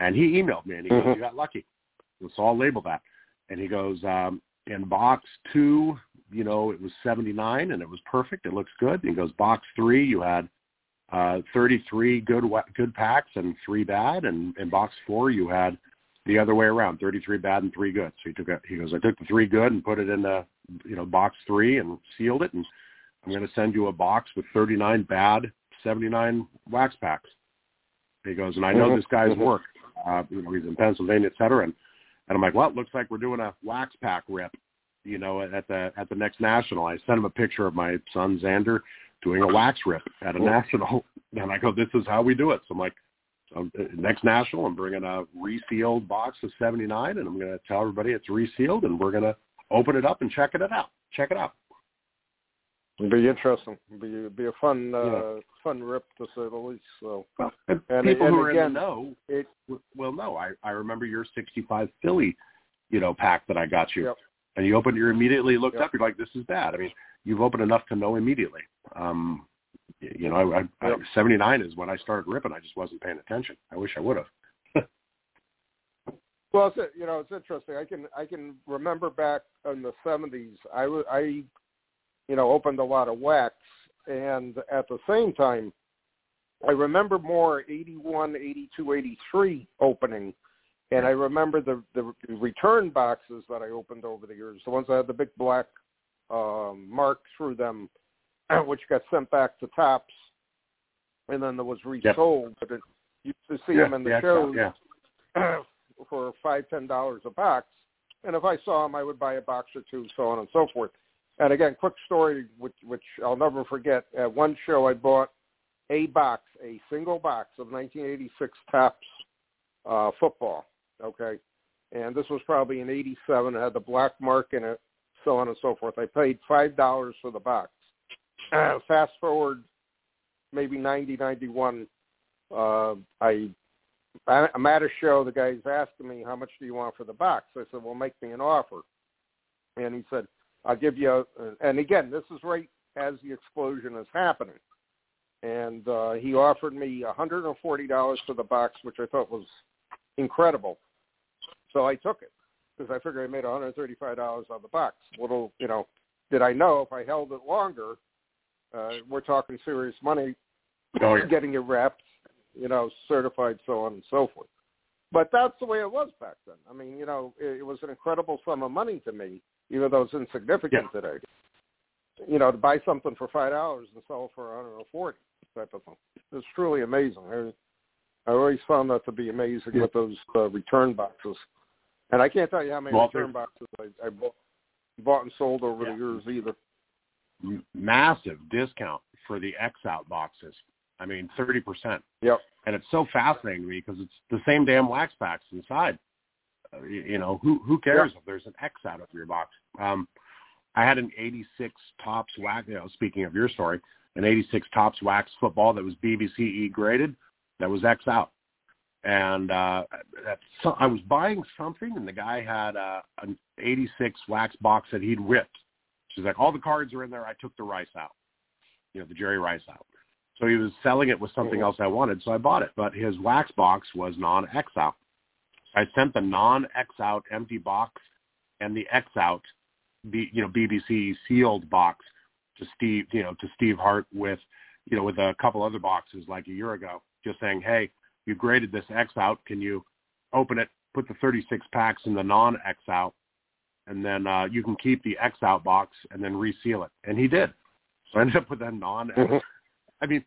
and he emailed me and he goes, Mhm. "You got lucky." So I'll label that, and he goes, um, "In box two, you know, it was 79 and it was perfect. It looks good." And he goes, "Box three, you had." Uh, 33 good wa- good packs and three bad, and in box four you had the other way around, 33 bad and three good. So he took a, he goes, I took the three good and put it in the, you know, box three and sealed it. And I'm going to send you a box with 39 bad, 79 wax packs. He goes, and I know Mhm. this guy's Mhm. work. Uh, you know, he's in Pennsylvania, et cetera. And, and I'm like, well, it looks like we're doing a wax pack rip, you know, at the, at the next national. I sent him a picture of my son Xander doing a wax rip at a national. And I go, this is how we do it. So I'm like, uh, next national, I'm bringing a resealed box of 79, and I'm going to tell everybody it's resealed, and we're going to open it up and check it out. Check it out. It'd be interesting. It'd be be a fun uh, Yeah. fun rip to say the least. So Well, and And- people and who are in the know it w- will know. I, I remember your 65 Philly, you know, pack that I got you. Yep. And you opened, you immediately looked Yep. up. You're like, this is bad. I mean, you've opened enough to know immediately. Um, you know, I, I, I, Yep. 79 is when I started ripping. I just wasn't paying attention. I wish I would have. Well, it's, you know, it's interesting. I can I can remember back in the seventies. I wa- I, you know, opened a lot of wax, and at the same time, I remember more 81, 82, 83 opening, and I remember the the return boxes that I opened over the years. The ones that had the big black um, mark through them, which got sent back to Topps, and then there was resold. But it, you used to see them in the yeah, shows Yeah. for five ten dollars a box and if i saw them i would buy a box or two so on and so forth. And again quick story which which i'll never forget. At one show i bought a box a single box of 1986 Topps uh football okay? And this was probably in 87 it had the black mark in it so on and so forth. I paid five dollars for the box fast forward maybe 90 91 uh i I'm at a show. The guy's asking me, "How much do you want for the box?" I said, "Well, make me an offer." And he said, "I'll give you." A, and again, this is right as the explosion is happening. And uh, he offered me $140 for the box, which I thought was incredible. So I took it because I figured I made $135 on the box. Little, you know, did I know if I held it longer, uh, we're talking serious money Oh, yeah. getting it wrapped, you know, certified, so on and so forth. But that's the way it was back then. I mean, you know, it, it was an incredible sum of money to me, even though it's insignificant today. You know, to buy something for five dollars and sell it for 140 type of thing. It's truly amazing. I, I always found that to be amazing Yeah. with those uh, return boxes. And I can't tell you how many Well, return boxes I, I bought, bought and sold over Yeah. the years either. M- massive discount for the X out boxes. I mean, thirty percent. Yep. And it's so fascinating to me because it's the same damn wax packs inside. Uh, you, you know, who who cares if there's an X out of your box? Um, I had an '86 Topps wax. You know, speaking of your story, an '86 Topps wax football that was BBCE graded. That was X out. And uh that's I was buying something, and the guy had uh, an '86 wax box that he'd ripped. She's like, all the cards are in there. I took the rice out, you know, the Jerry Rice out. So he was selling it with something oh. else I wanted, so I bought it. But his wax box was non-X out. I sent the non-X out empty box and the X out, B, you know, BBCE sealed box to Steve, you know, to Steve Hart with, you know, with a couple other boxes like a year ago, just saying, hey, you graded this X out. Can you open it, put the 36 packs in the non-X out, and then uh, you can keep the X out box and then reseal it. And he did. So I ended up with a non-X. Mhm. I mean,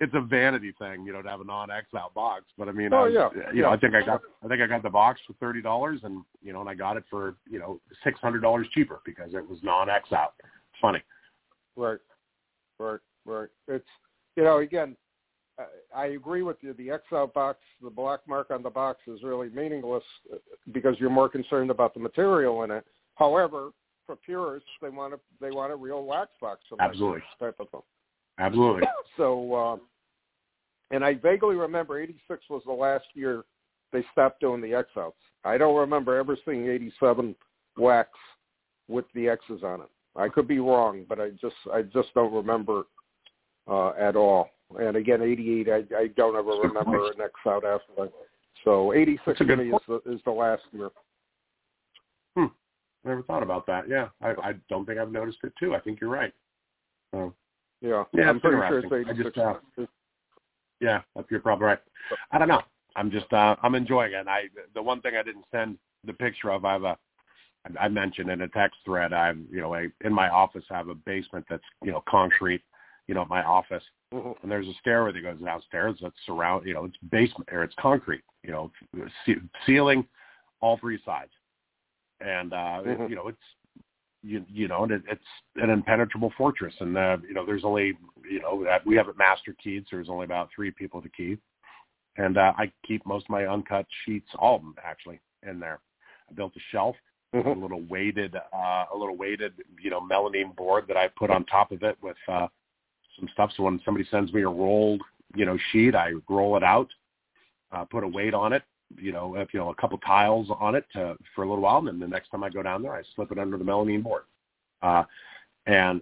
it's a vanity thing, you know, to have a non-X out box. But I mean, Oh, I yeah. you know, Yeah. I think I got, I think I got the box for thirty dollars, and you know, and I got it for you know six hundred dollars cheaper because it was non-X out. Funny. Right, right, right. It's you know again, I, I agree with you. The X out box, the black mark on the box is really meaningless uh, because you're more concerned about the material in it. However, for purists, they want a they want a real wax box. Absolutely. type of thing. Absolutely. So, um, and I vaguely remember '86 was the last year they stopped doing the X outs. I don't remember ever seeing '87 wax with the X's on it. I could be wrong, but I just I just don't remember uh, at all. And again, '88, I, I don't ever That's a good remember an X out after that. So '86 to me is the, is the last year. Never thought about that. Yeah, I, I don't think I've noticed it too. I think you're right. So Yeah, Yeah, I'm pretty sure it's. I just, uh, yeah, you're probably right. I don't know. I'm just uh I'm enjoying it. I the one thing I didn't send the picture of I have a I I mentioned in a text thread I'm you know a, in my office I have a basement that's you know concrete you know my office Mhm. and there's a stairway that goes downstairs that's surround you know it's basement or it's concrete you know ce- ceiling all three sides and uh it- Mhm. you know it's you you know and it, it's an impenetrable fortress and uh you know there's only you know we have it master keyed so there's only about three people to key and uh i keep most of my uncut sheets all of them actually in there i built a shelf a Mhm. little weighted uh a little weighted you know melamine board that i put on top of it with uh some stuff so when somebody sends me a rolled you know sheet i roll it out uh put a weight on it you know if you know a couple tiles on it to, for a little while and then the next time i go down there i slip it under the melamine board uh and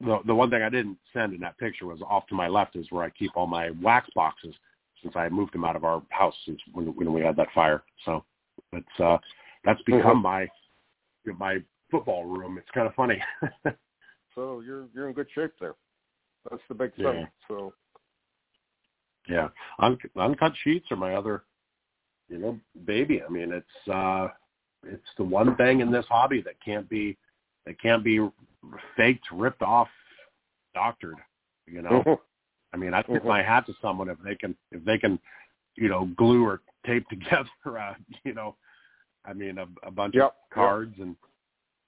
the the one thing i didn't send in that picture was off to my left is where i keep all my wax boxes since i moved them out of our house since when when we had that fire so it's uh that's become my my football room it's kind of funny So you're you're in good shape there. That's the big Yeah. thing. So Yeah, Un- uncut sheets are my other, you know, baby. I mean, it's uh, it's the one thing in this hobby that can't be that can't be faked, ripped off, doctored. You know, I mean, I tip Mhm. my hat to someone if they can if they can, you know, glue or tape together, uh, you know, I mean, a, a bunch Yep, of cards and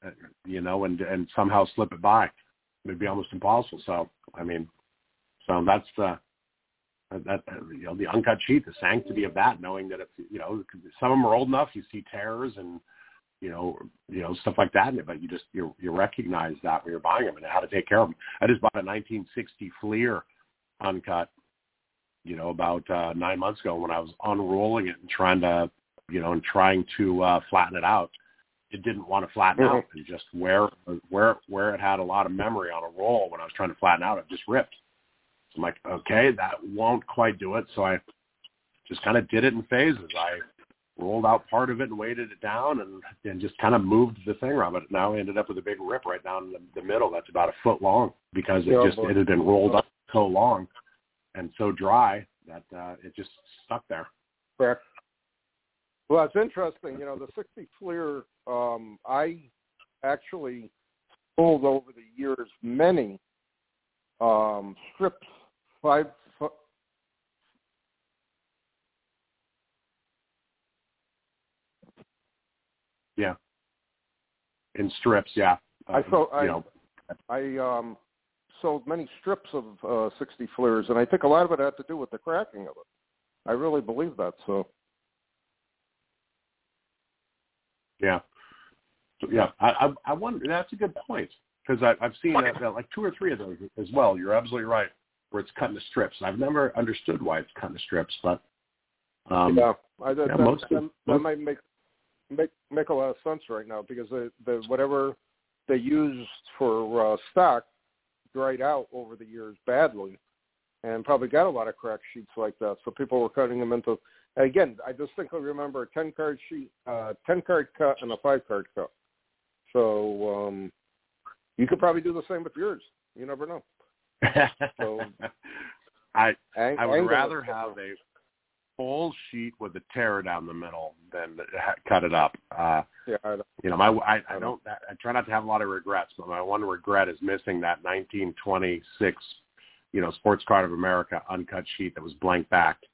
uh, you know, and and somehow slip it by. It'd be almost impossible. So, I mean, so that's the that you know the uncut sheet, the sanctity of that, knowing that if you know some of them are old enough, you see tears and you know you know stuff like that, but you just you you recognize that when you're buying them and how to take care of them. I just bought a 1960 Fleer uncut, you know, about uh, nine months ago when I was unrolling it and trying to you know and trying to uh, flatten it out. It didn't want to flatten Mhm. out, and just where where where it had a lot of memory on a roll when I was trying to flatten out, it just ripped. I'm like, okay, that won't quite do it. So I just kind of did it in phases. I rolled out part of it and weighted it down and, and just kind of moved the thing around. But now I ended up with a big rip right down the, the middle that's about a foot long because it Yeah, just it had been rolled up so long and so dry that uh, it just stuck there. Correct. Well, it's interesting. You know, the 60 Fleer, um, I actually sold over the years many um, stripped five Yeah. In strips, yeah. I um, sold, I, know. I um, sold many strips of uh, 60 Fleers, and I think a lot of it had to do with the cracking of it. I really believe that. So. Yeah. So, yeah, I, I, I wonder. That's a good point because I've seen that, that like two or three of those as well. You're absolutely right. Where it's cut into strips. I've never understood why it's cut into strips, but um, yeah, I, that, yeah, that, most that, that might make make make a lot of sense right now because the the whatever they used for uh, stock dried out over the years badly, and probably got a lot of crack sheets like that. So people were cutting them into. Again, I distinctly remember a ten card sheet, uh, ten card cut, and a five card cut. So um, you could probably do the same with yours. You never know. So- I I would rather have a full sheet with a tear down the middle than ha- cut it up. Uh, Yeah, I, you know, my I, I don't I try not to have a lot of regrets, but my one regret is missing that 1926, you know, Sports Card of America uncut sheet that was blank backed.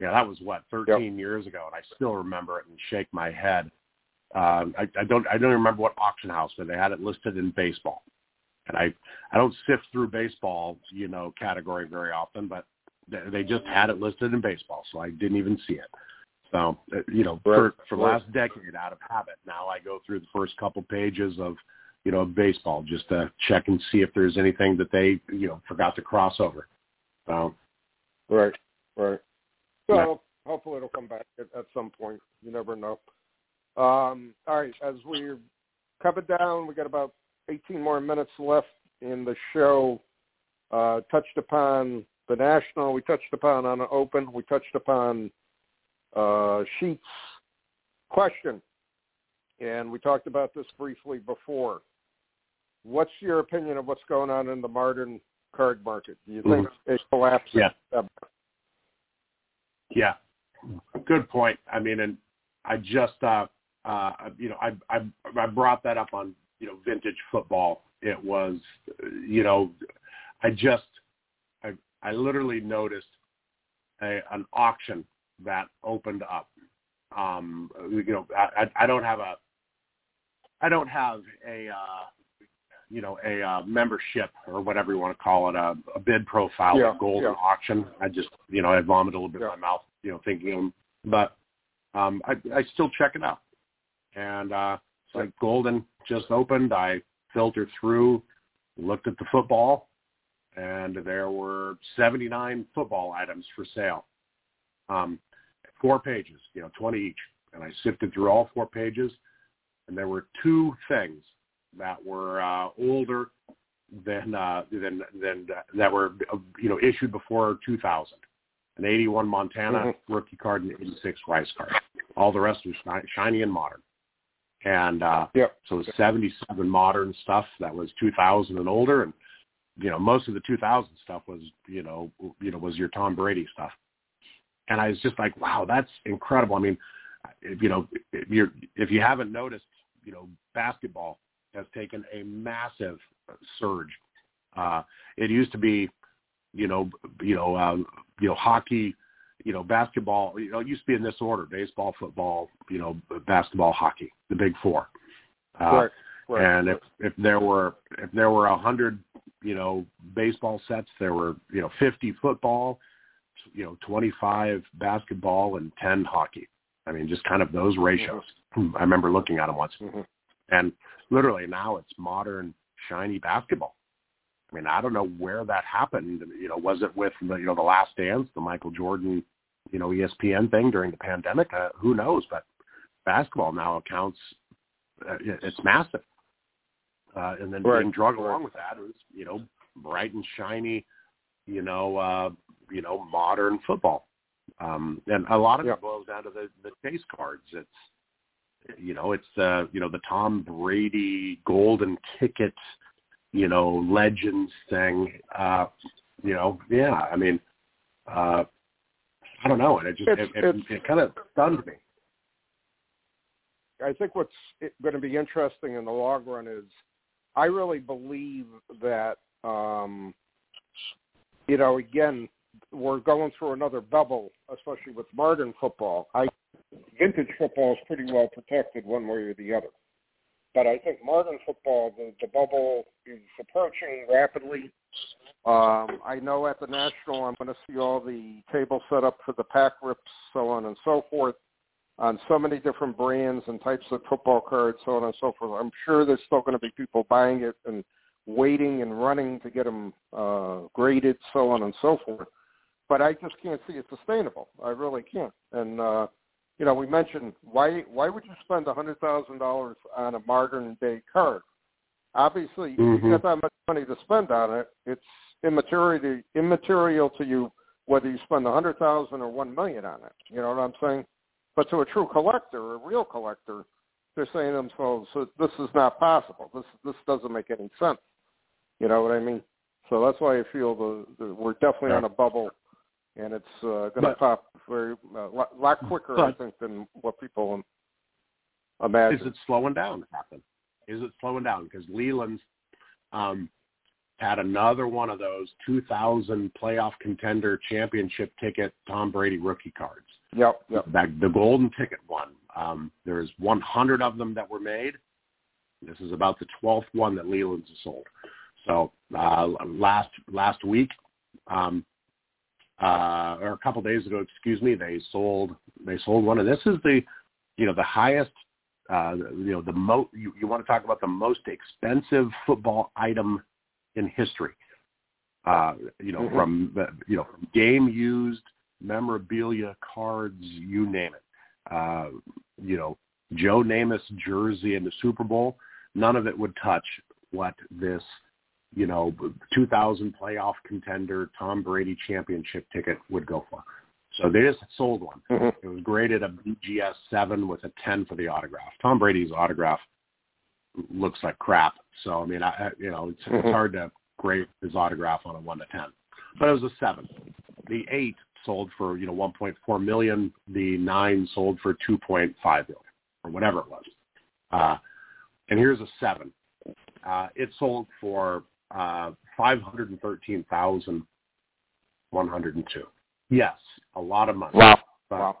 Yeah, that was what 13 years ago, and I still remember it and shake my head. Um, I, I don't I don't remember what auction house, but they had it listed in baseball, and I I don't sift through baseball, you know, category very often, but they, they just had it listed in baseball, so I didn't even see it. So uh, you know, Right, for for the last decade, out of habit, now I go through the first couple pages of you know baseball just to check and see if there's anything that they you know forgot to cross over. So Right, right. So Yeah. hopefully it'll come back at, at some point. You never know. Um, all right, as we're covered down, we got about 18 more minutes left in the show. Uh, touched upon the national. We touched upon on the open. We touched upon uh, sheets. Question, and we talked about this briefly before. What's your opinion of what's going on in the modern card market? Do you think it collapsed? Yeah. Yeah, good point. I mean, and I just, uh, uh, you know, I, I, I brought that up on, you know, vintage football. It was, you know, I just, I, I literally noticed a, an auction that opened up. Um, you know, I, I don't have a, I don't have a, uh, you know, a uh, membership or whatever you want to call it, a, a bid profile Yeah, at Goldin yeah. Auction. I just, you know, I vomited a little bit Yeah. in my mouth, you know, thinking. But um, I, I still check it out. And uh, it's like Goldin just opened. I filtered through, looked at the football, and there were 79 football items for sale. Um, four pages, you know, 20 each. And I sifted through all four pages, and there were two things that were uh, older than uh, than than that were uh, you know issued before 2000. An 81 Montana Mhm. rookie card and 86 Rice card. All the rest was shiny and modern. And uh, Yep. so the 77 modern stuff that was 2000 and older, and you know most of the 2000 stuff was you know you know was your Tom Brady stuff. And I was just like, wow, that's incredible. I mean, if, you know, if you're if you haven't noticed, you know, basketball has taken a massive surge. Uh, it used to be, you know, you know, um, you know, hockey, you know, basketball. You know, it used to be in this order: baseball, football, you know, basketball, hockey, the big four. Uh, right. Right. and if if there were if there were a hundred you know baseball sets, there were you know fifty football, you know twenty five basketball, and ten hockey. I mean, just kind of those ratios. I remember looking at them once, Mhm. and literally now it's modern shiny basketball. I mean, I don't know where that happened. You know, was it with the you know the Last Dance, the Michael Jordan, you know ESPN thing during the pandemic? Uh, who knows? But basketball now accounts uh, it's massive. Uh, and then Right, being drug along with that is you know bright and shiny, you know, uh, you know modern football. Um, and a lot of Yeah. it boils down to the the chase cards. It's you know, it's uh, you know, the Tom Brady golden ticket, you know, legends thing. Uh, you know, yeah, I mean, uh, I don't know, and it just It's- it, it, it kind of stunned me. I think what's going to be interesting in the long run is I really believe that, um, you know, again, we're going through another bubble, especially with modern football. I vintage football is pretty well protected one way or the other. But I think modern football, the, the bubble is approaching rapidly. Um, I know at the national, I'm going to see all the tables set up for the pack rips, so on and so forth, on so many different brands and types of football cards, so on and so forth. I'm sure there's still going to be people buying it and waiting and running to get them uh, graded, so on and so forth. But I just can't see it sustainable. I really can't. And uh, you know, we mentioned why why would you spend a hundred thousand dollars on a modern day card? Obviously, Mhm. if you got that much money to spend on it, it's immaterial to, immaterial to you whether you spend a hundred thousand or one million on it. You know what I'm saying? But to a true collector, a real collector, they're saying to themselves, "This is not possible. This this doesn't make any sense." You know what I mean? So that's why I feel the, the we're definitely on a bubble, and it's uh, going to pop very a lot, lot quicker, I think, than what people imagine. Is it slowing down? Happen? Is it slowing down? Because Lelands um, had another one of those 2000 playoff contender championship ticket Tom Brady rookie cards. Yep, yep. That the golden ticket one. Um, there's 100 of them that were made. This is about the 12th one that Lelands has sold. So uh, last last week, um, uh, or a couple days ago, excuse me, they sold they sold one, and this is the you know the highest uh, you know the mo you, you want to talk about the most expensive football item in history. Uh, you know Mhm. from you know from game used memorabilia cards, you name it. Uh, you know Joe Namath jersey in the Super Bowl, none of it would touch what this you know 2000 playoff contender Tom Brady championship ticket would go for. So they just sold one. Mhm. It was graded a BGS seven with a ten for the autograph. Tom Brady's autograph looks like crap. So I mean, I you know it's, Mhm. it's hard to grade his autograph on a one to ten, but it was a seven. The eight sold for you know 1.4 million. The nine sold for 2.5 million or whatever it was. Uh, and here's a seven. Uh, it sold for uh, 513,102. Yes, a lot of money. Wow. But Wow.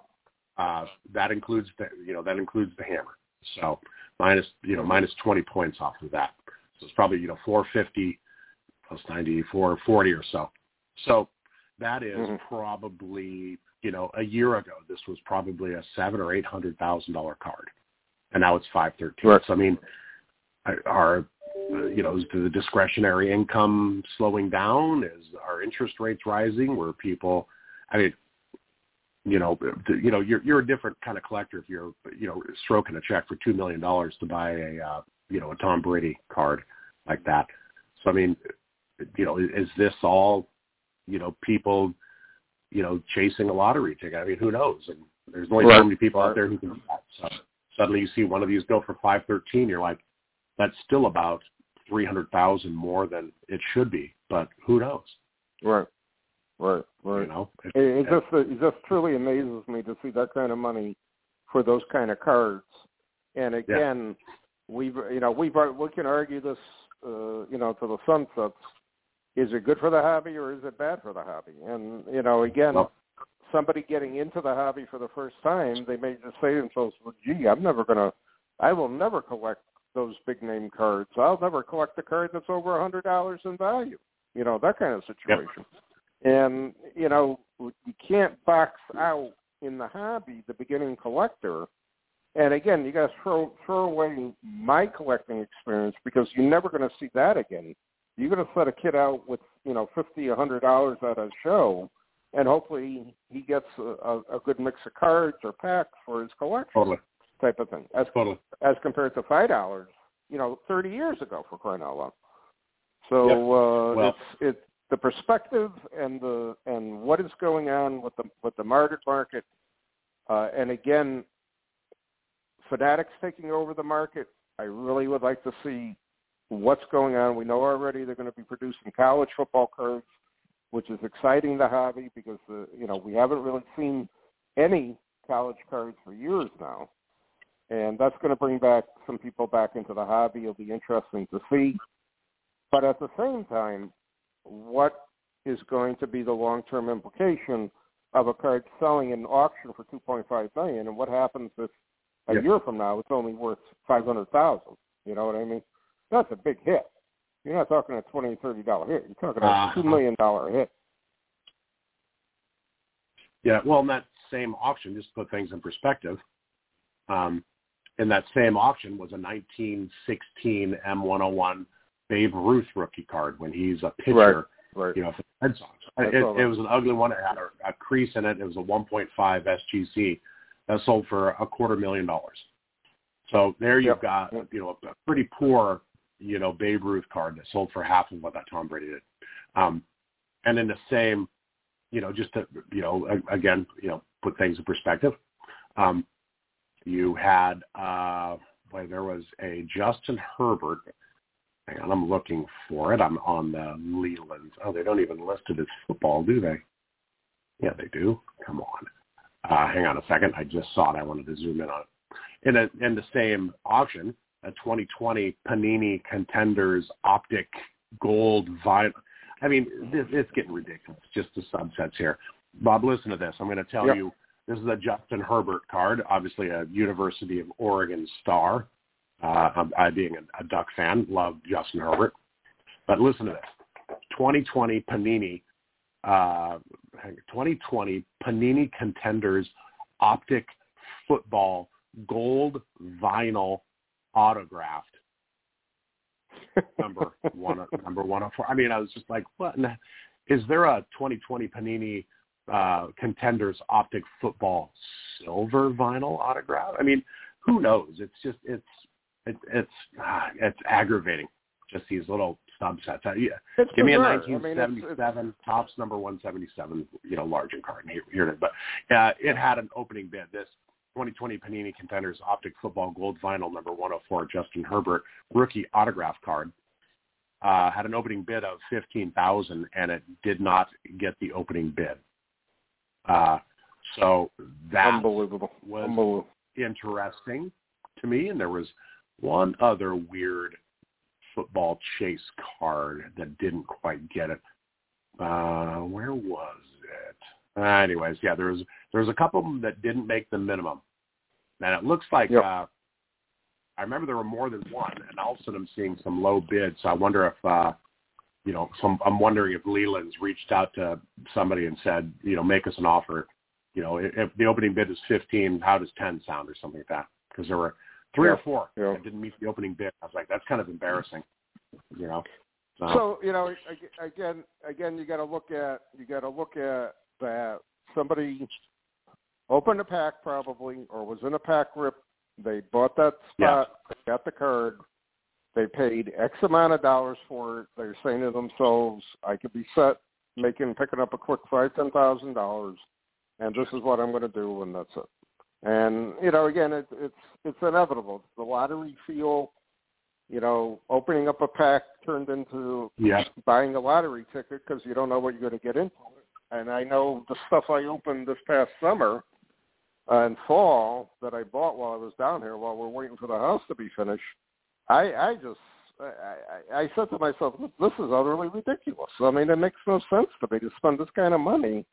uh, that includes the you know that includes the hammer. So minus you know minus 20 points off of that. So it's probably you know 450 plus 90 440 or so. So that is Mhm. probably you know a year ago this was probably a seven or eight hundred thousand dollar card, and now it's 513. Right. So I mean, are you know is the discretionary income slowing down? Is are interest rates rising? Where people, I mean, you know, you know, you're you're a different kind of collector if you're, you know, stroking a check for two million dollars to buy a, uh, you know, a Tom Brady card like that. So I mean, you know, is this all, you know, people, you know, chasing a lottery ticket? I mean, who knows? And there's only Right. so many people out there who can do that. So suddenly you see one of these go for five thirteen, you're like, that's still about three hundred thousand more than it should be, but who knows? Right. Right. Right. You know, It, it just it just truly amazes me to see that kind of money for those kind of cards. And again, we've you know we've we can argue this uh, you know to the sunsets. Is it good for the hobby or is it bad for the hobby? And you know again, Well- somebody getting into the hobby for the first time, they may just say to themselves, "Well, gee, I'm never gonna, I will never collect those big name cards. I'll never collect a card that's over a hundred dollars in value." You know that kind of situation. And you know, you can't box out in the hobby the beginning collector. And again, you got to throw throw away my collecting experience because you're never going to see that again. You're going to set a kid out with you know fifty, a hundred dollars at a show, and hopefully he gets a, a, a good mix of cards or packs for his collection totally, type of thing. As totally. as compared to five dollars, you know, thirty years ago for crying out loud. So Yep. uh, Well- it's it's the perspective and the and what is going on with the with the market market, uh, and again, fanatics taking over the market. I really would like to see what's going on. We know already they're going to be producing college football cards, which is exciting the hobby because the you know we haven't really seen any college cards for years now and that's going to bring back some people back into the hobby. It'll be interesting to see. But at the same time, what is going to be the long-term implication of a card selling in auction for 2.5 million, and what happens if a Yep. year from now it's only worth 500,000? You know what I mean? That's a big hit. You're not talking a twenty, thirty dollar hit. You're talking a uh, two million dollar hit. Yeah, well, in that same auction, just to put things in perspective, um, in that same auction was a 1916 M101 Babe Ruth rookie card when he's a pitcher, right, right. you know, for the Red Sox. It, it, was an ugly one. It had a, a crease in it. It was a 1.5 SGC that sold for a quarter million dollars. So there you've yep. got, you know, a pretty poor, you know, Babe Ruth card that sold for half of what that Tom Brady did. Um, and in the same, you know, just to, you know, again, you know, put things in perspective. Um, you had, uh, boy, there was a Justin Herbert. Hang on, I'm looking for it. I'm on the Leland. Oh, they don't even list it as football, do they? Yeah, they do. Come on. Uh, hang on a second. I just saw it. I wanted to zoom in on it. In, a, in the same auction, a 2020 Panini Contenders Optic Gold Vinyl. I mean, this, it's getting ridiculous. Just the subsets here. Bob, listen to this. I'm going to tell yep. you this is a Justin Herbert card, obviously a University of Oregon star. Uh, I, being a, a Duck fan, love Justin Herbert. But listen to this: 2020 Panini, uh, 2020 Panini Contenders Optic Football Gold Vinyl Autographed. number one, number one hundred four. I mean, I was just like, what? Is there a 2020 Panini uh, contenders optic football silver vinyl autograph. I mean, who knows? It's just it's it, it's ah, it's aggravating. Just these little subsets. Uh, yeah, it's give me a 1977 I mean, Topps number 177, you know, large card here. here it is. But uh, it had an opening bid. This 2020 Panini Contenders Optic Football Gold Vinyl number 104 Justin Herbert rookie autograph card. Uh, had an opening bid of fifteen thousand, and it did not get the opening bid. Uh, so that Unbelievable. was Unbelievable. interesting to me. And there was one other weird football chase card that didn't quite get it. Uh, where was it? Uh, anyways, yeah, there was there was a couple of them that didn't make the minimum, and it looks like yep. uh, I remember there were more than one, and all of a sudden I'm seeing some low bids. So I wonder if uh, you know, some, I'm wondering if Lelands reached out to somebody and said, you know, make us an offer. You know, if, if the opening bid is 15, how does 10 sound or something like that? Because there were three yeah, or four yeah. that didn't meet the opening bid. I was like, that's kind of embarrassing. You know. So, so you know, again, again, you got to look at you got to look at that somebody opened a pack probably or was in a pack rip. They bought that spot, yeah. got the card, they paid X amount of dollars for it. They're saying to themselves, I could be set making picking up a quick five, ten thousand dollars and this is what I'm gonna do and that's it. And, you know, again it, it's it's inevitable. The lottery feel, you know, opening up a pack turned into yeah. buying a lottery ticket because you don't know what you're going to get into. And I know the stuff I opened this past summer uh, and fall that I bought while I was down here while we're waiting for the house to be finished I I just I, I said to myself, this is utterly ridiculous. I mean, it makes no sense to me to spend this kind of money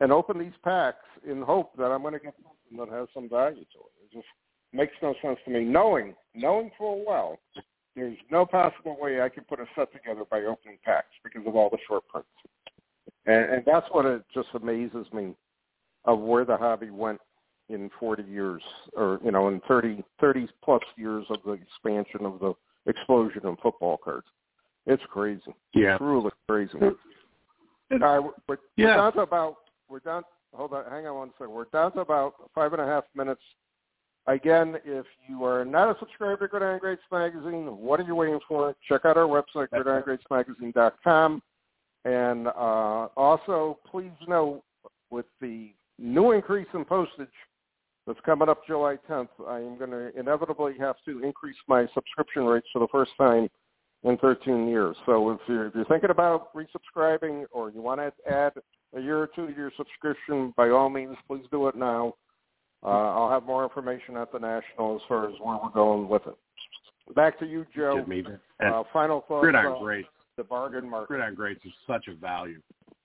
and open these packs in hope that I'm going to get something that has some value to it. It just makes no sense to me. Knowing, knowing full well, there's no possible way I can put a set together by opening packs because of all the short prints. And, and that's what it just amazes me of where the hobby went in 40 years or, you know, in 30, 30 plus years of the expansion of the explosion in football cards. It's crazy. Yeah. Truly crazy. All right, we're, we're down to about, we're down, hold on, hang on one second. We're down to about five and a half minutes. Again, if you are not a subscriber to Gridiron Greats Magazine, what are you waiting for? Check out our website, gridirongreatsmagazine.com. And uh, also, please note, with the new increase in postage, that's coming up July 10th, I am going to inevitably have to increase my subscription rates for the first time in 13 years. So if you're, if you're thinking about resubscribing or you want to add a year or two to your subscription, by all means, please do it now. Uh, I'll have more information at the National as far as where we're going with it. Back to you, Joe. Uh, final thoughts. Gridiron Greats. The bargain market. Gridiron Greats is such a value.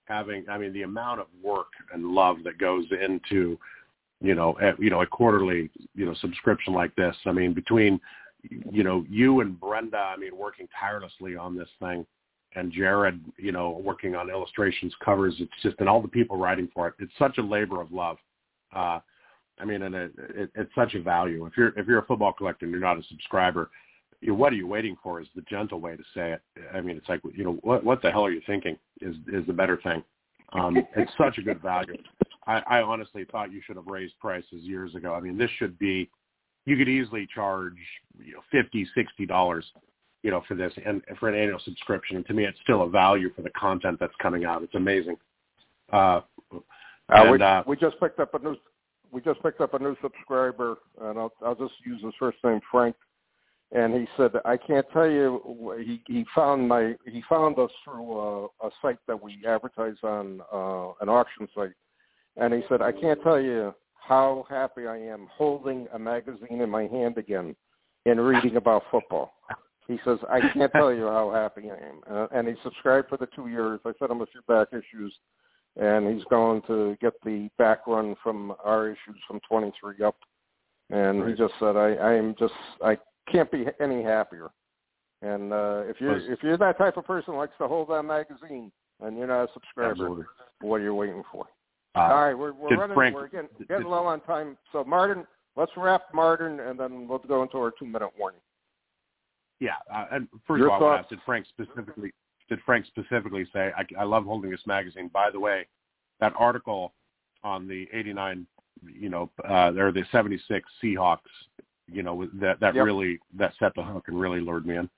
Having, I mean, the amount of work and love that goes into you know, at, you know, a quarterly, you know, subscription like this. I mean, between, you know, you and Brenda, I mean, working tirelessly on this thing, and Jared, you know, working on illustrations, covers. It's just and all the people writing for it. It's such a labor of love. Uh, I mean, and it, it, it's such a value. If you're if you're a football collector and you're not a subscriber, you, what are you waiting for? Is the gentle way to say it. I mean, it's like you know, what what the hell are you thinking? Is is the better thing. Um, it's such a good value. I, I honestly thought you should have raised prices years ago. I mean, this should be you could easily charge you know fifty, sixty dollars, you know, for this and for an annual subscription. And to me, it's still a value for the content that's coming out. It's amazing. Uh, uh, and, we, uh, we just picked up a new we just picked up a new subscriber, and I'll I'll just use his first name, Frank. And he said, I can't tell you. He he found my he found us through a, a site that we advertise on uh, an auction site, and he said, I can't tell you how happy I am holding a magazine in my hand again and reading about football. He says, I can't tell you how happy I am. Uh, and he subscribed for the two years. I sent him a few back issues, and he's going to get the back run from our issues from 23 up. And he just said, I, I am just, I can't be any happier. And uh, if you're if you're that type of person likes to hold that magazine and you're not a subscriber, Absolutely. what are you waiting for? Uh, All right, we're we're running. Frank, we're getting, getting low on time. So Martin, let's wrap Martin, and then we'll go into our two minute warning. Yeah, uh, and first Your of all, did Frank specifically did Frank specifically say I, I love holding this magazine? By the way, that article on the '89, you know, uh, or the '76 Seahawks, you know, that that yep. really that set the hook and really lured me in.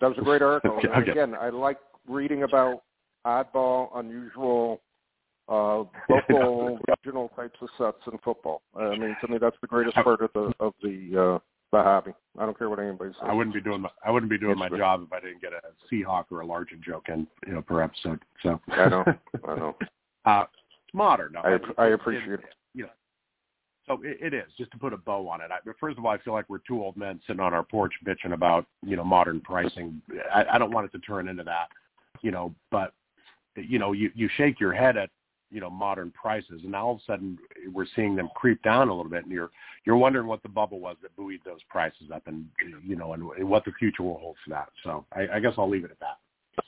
That was a great article. okay. Again, I like reading about oddball, unusual uh, local regional types of sets in football. I mean, to me, that's the greatest part of the of the uh, the hobby. I don't care what anybody says. I wouldn't be doing my I wouldn't be doing it's my job if I didn't get a Seahawk or a larger joke in you know per episode. So I know, I know. Uh, modern. No, I, I appreciate it. it. So it, it is just to put a bow on it. I, first of all, I feel like we're two old men sitting on our porch bitching about you know modern pricing. I, I don't want it to turn into that, you know. But you know, you you shake your head at you know modern prices and all of a sudden we're seeing them creep down a little bit and you're you're wondering what the bubble was that buoyed those prices up and you know and, and what the future will hold for that so I, I guess I'll leave it at that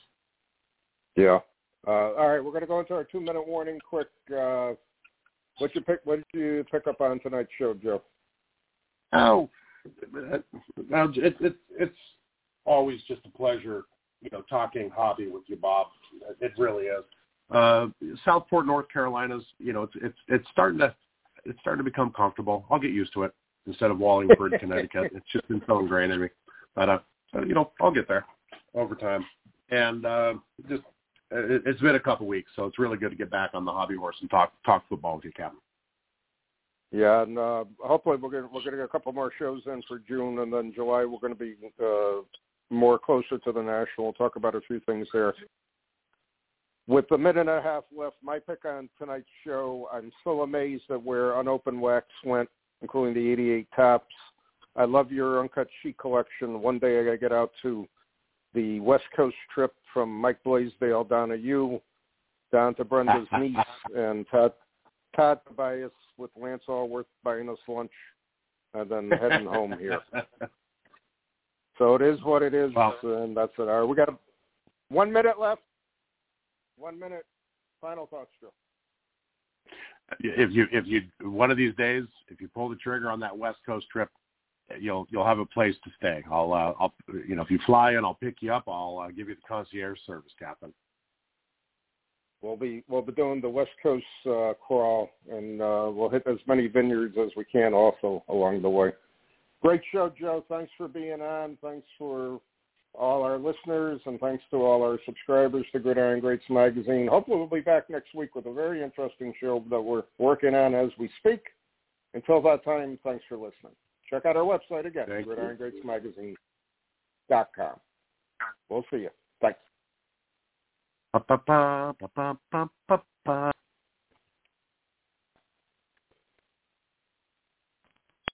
yeah uh, all right we're going to go into our two minute warning quick uh, what you pick what did you pick up on tonight's show Joe oh well it's it's it's always just a pleasure you know talking hobby with you Bob it really is uh, Southport, North Carolina's, you know, it's it's it's starting to it's starting to become comfortable. I'll get used to it instead of Wallingford, Connecticut. It's just been so ingrained in me. But uh, you know, I'll get there over time. And uh, just it, it's been a couple weeks, so it's really good to get back on the hobby horse and talk talk football with you, Captain. Yeah, and uh, hopefully we're going we're getting a couple more shows in for June, and then July we're going to be uh, more closer to the national. We'll talk about a few things there. With a minute and a half left, my pick on tonight's show, I'm so amazed at where Unopened Wax went, including the 88 Topps. I love your uncut sheet collection. One day I got to get out to the West Coast trip from Mike Blaisdell down to you, down to Brenda's niece, and Todd, Todd Tobias with Lance Alworth buying us lunch, and then heading home here. So it is what it is, wow. and that's it. All right, we got one minute left. One minute. Final thoughts, Joe. If you if you one of these days, if you pull the trigger on that West Coast trip, you'll you'll have a place to stay. I'll uh, I'll you know if you fly in, I'll pick you up. I'll uh, give you the concierge service, Captain. We'll be we'll be doing the West Coast uh, crawl, and uh, we'll hit as many vineyards as we can also along the way. Great show, Joe. Thanks for being on. Thanks for all our listeners, and thanks to all our subscribers to Gridiron Greats magazine. Hopefully, we'll be back next week with a very interesting show that we're working on as we speak. Until that time, thanks for listening. Check out our website again, gridirongreatsmagazine.com. We'll see you. Thanks. Ba, ba, ba,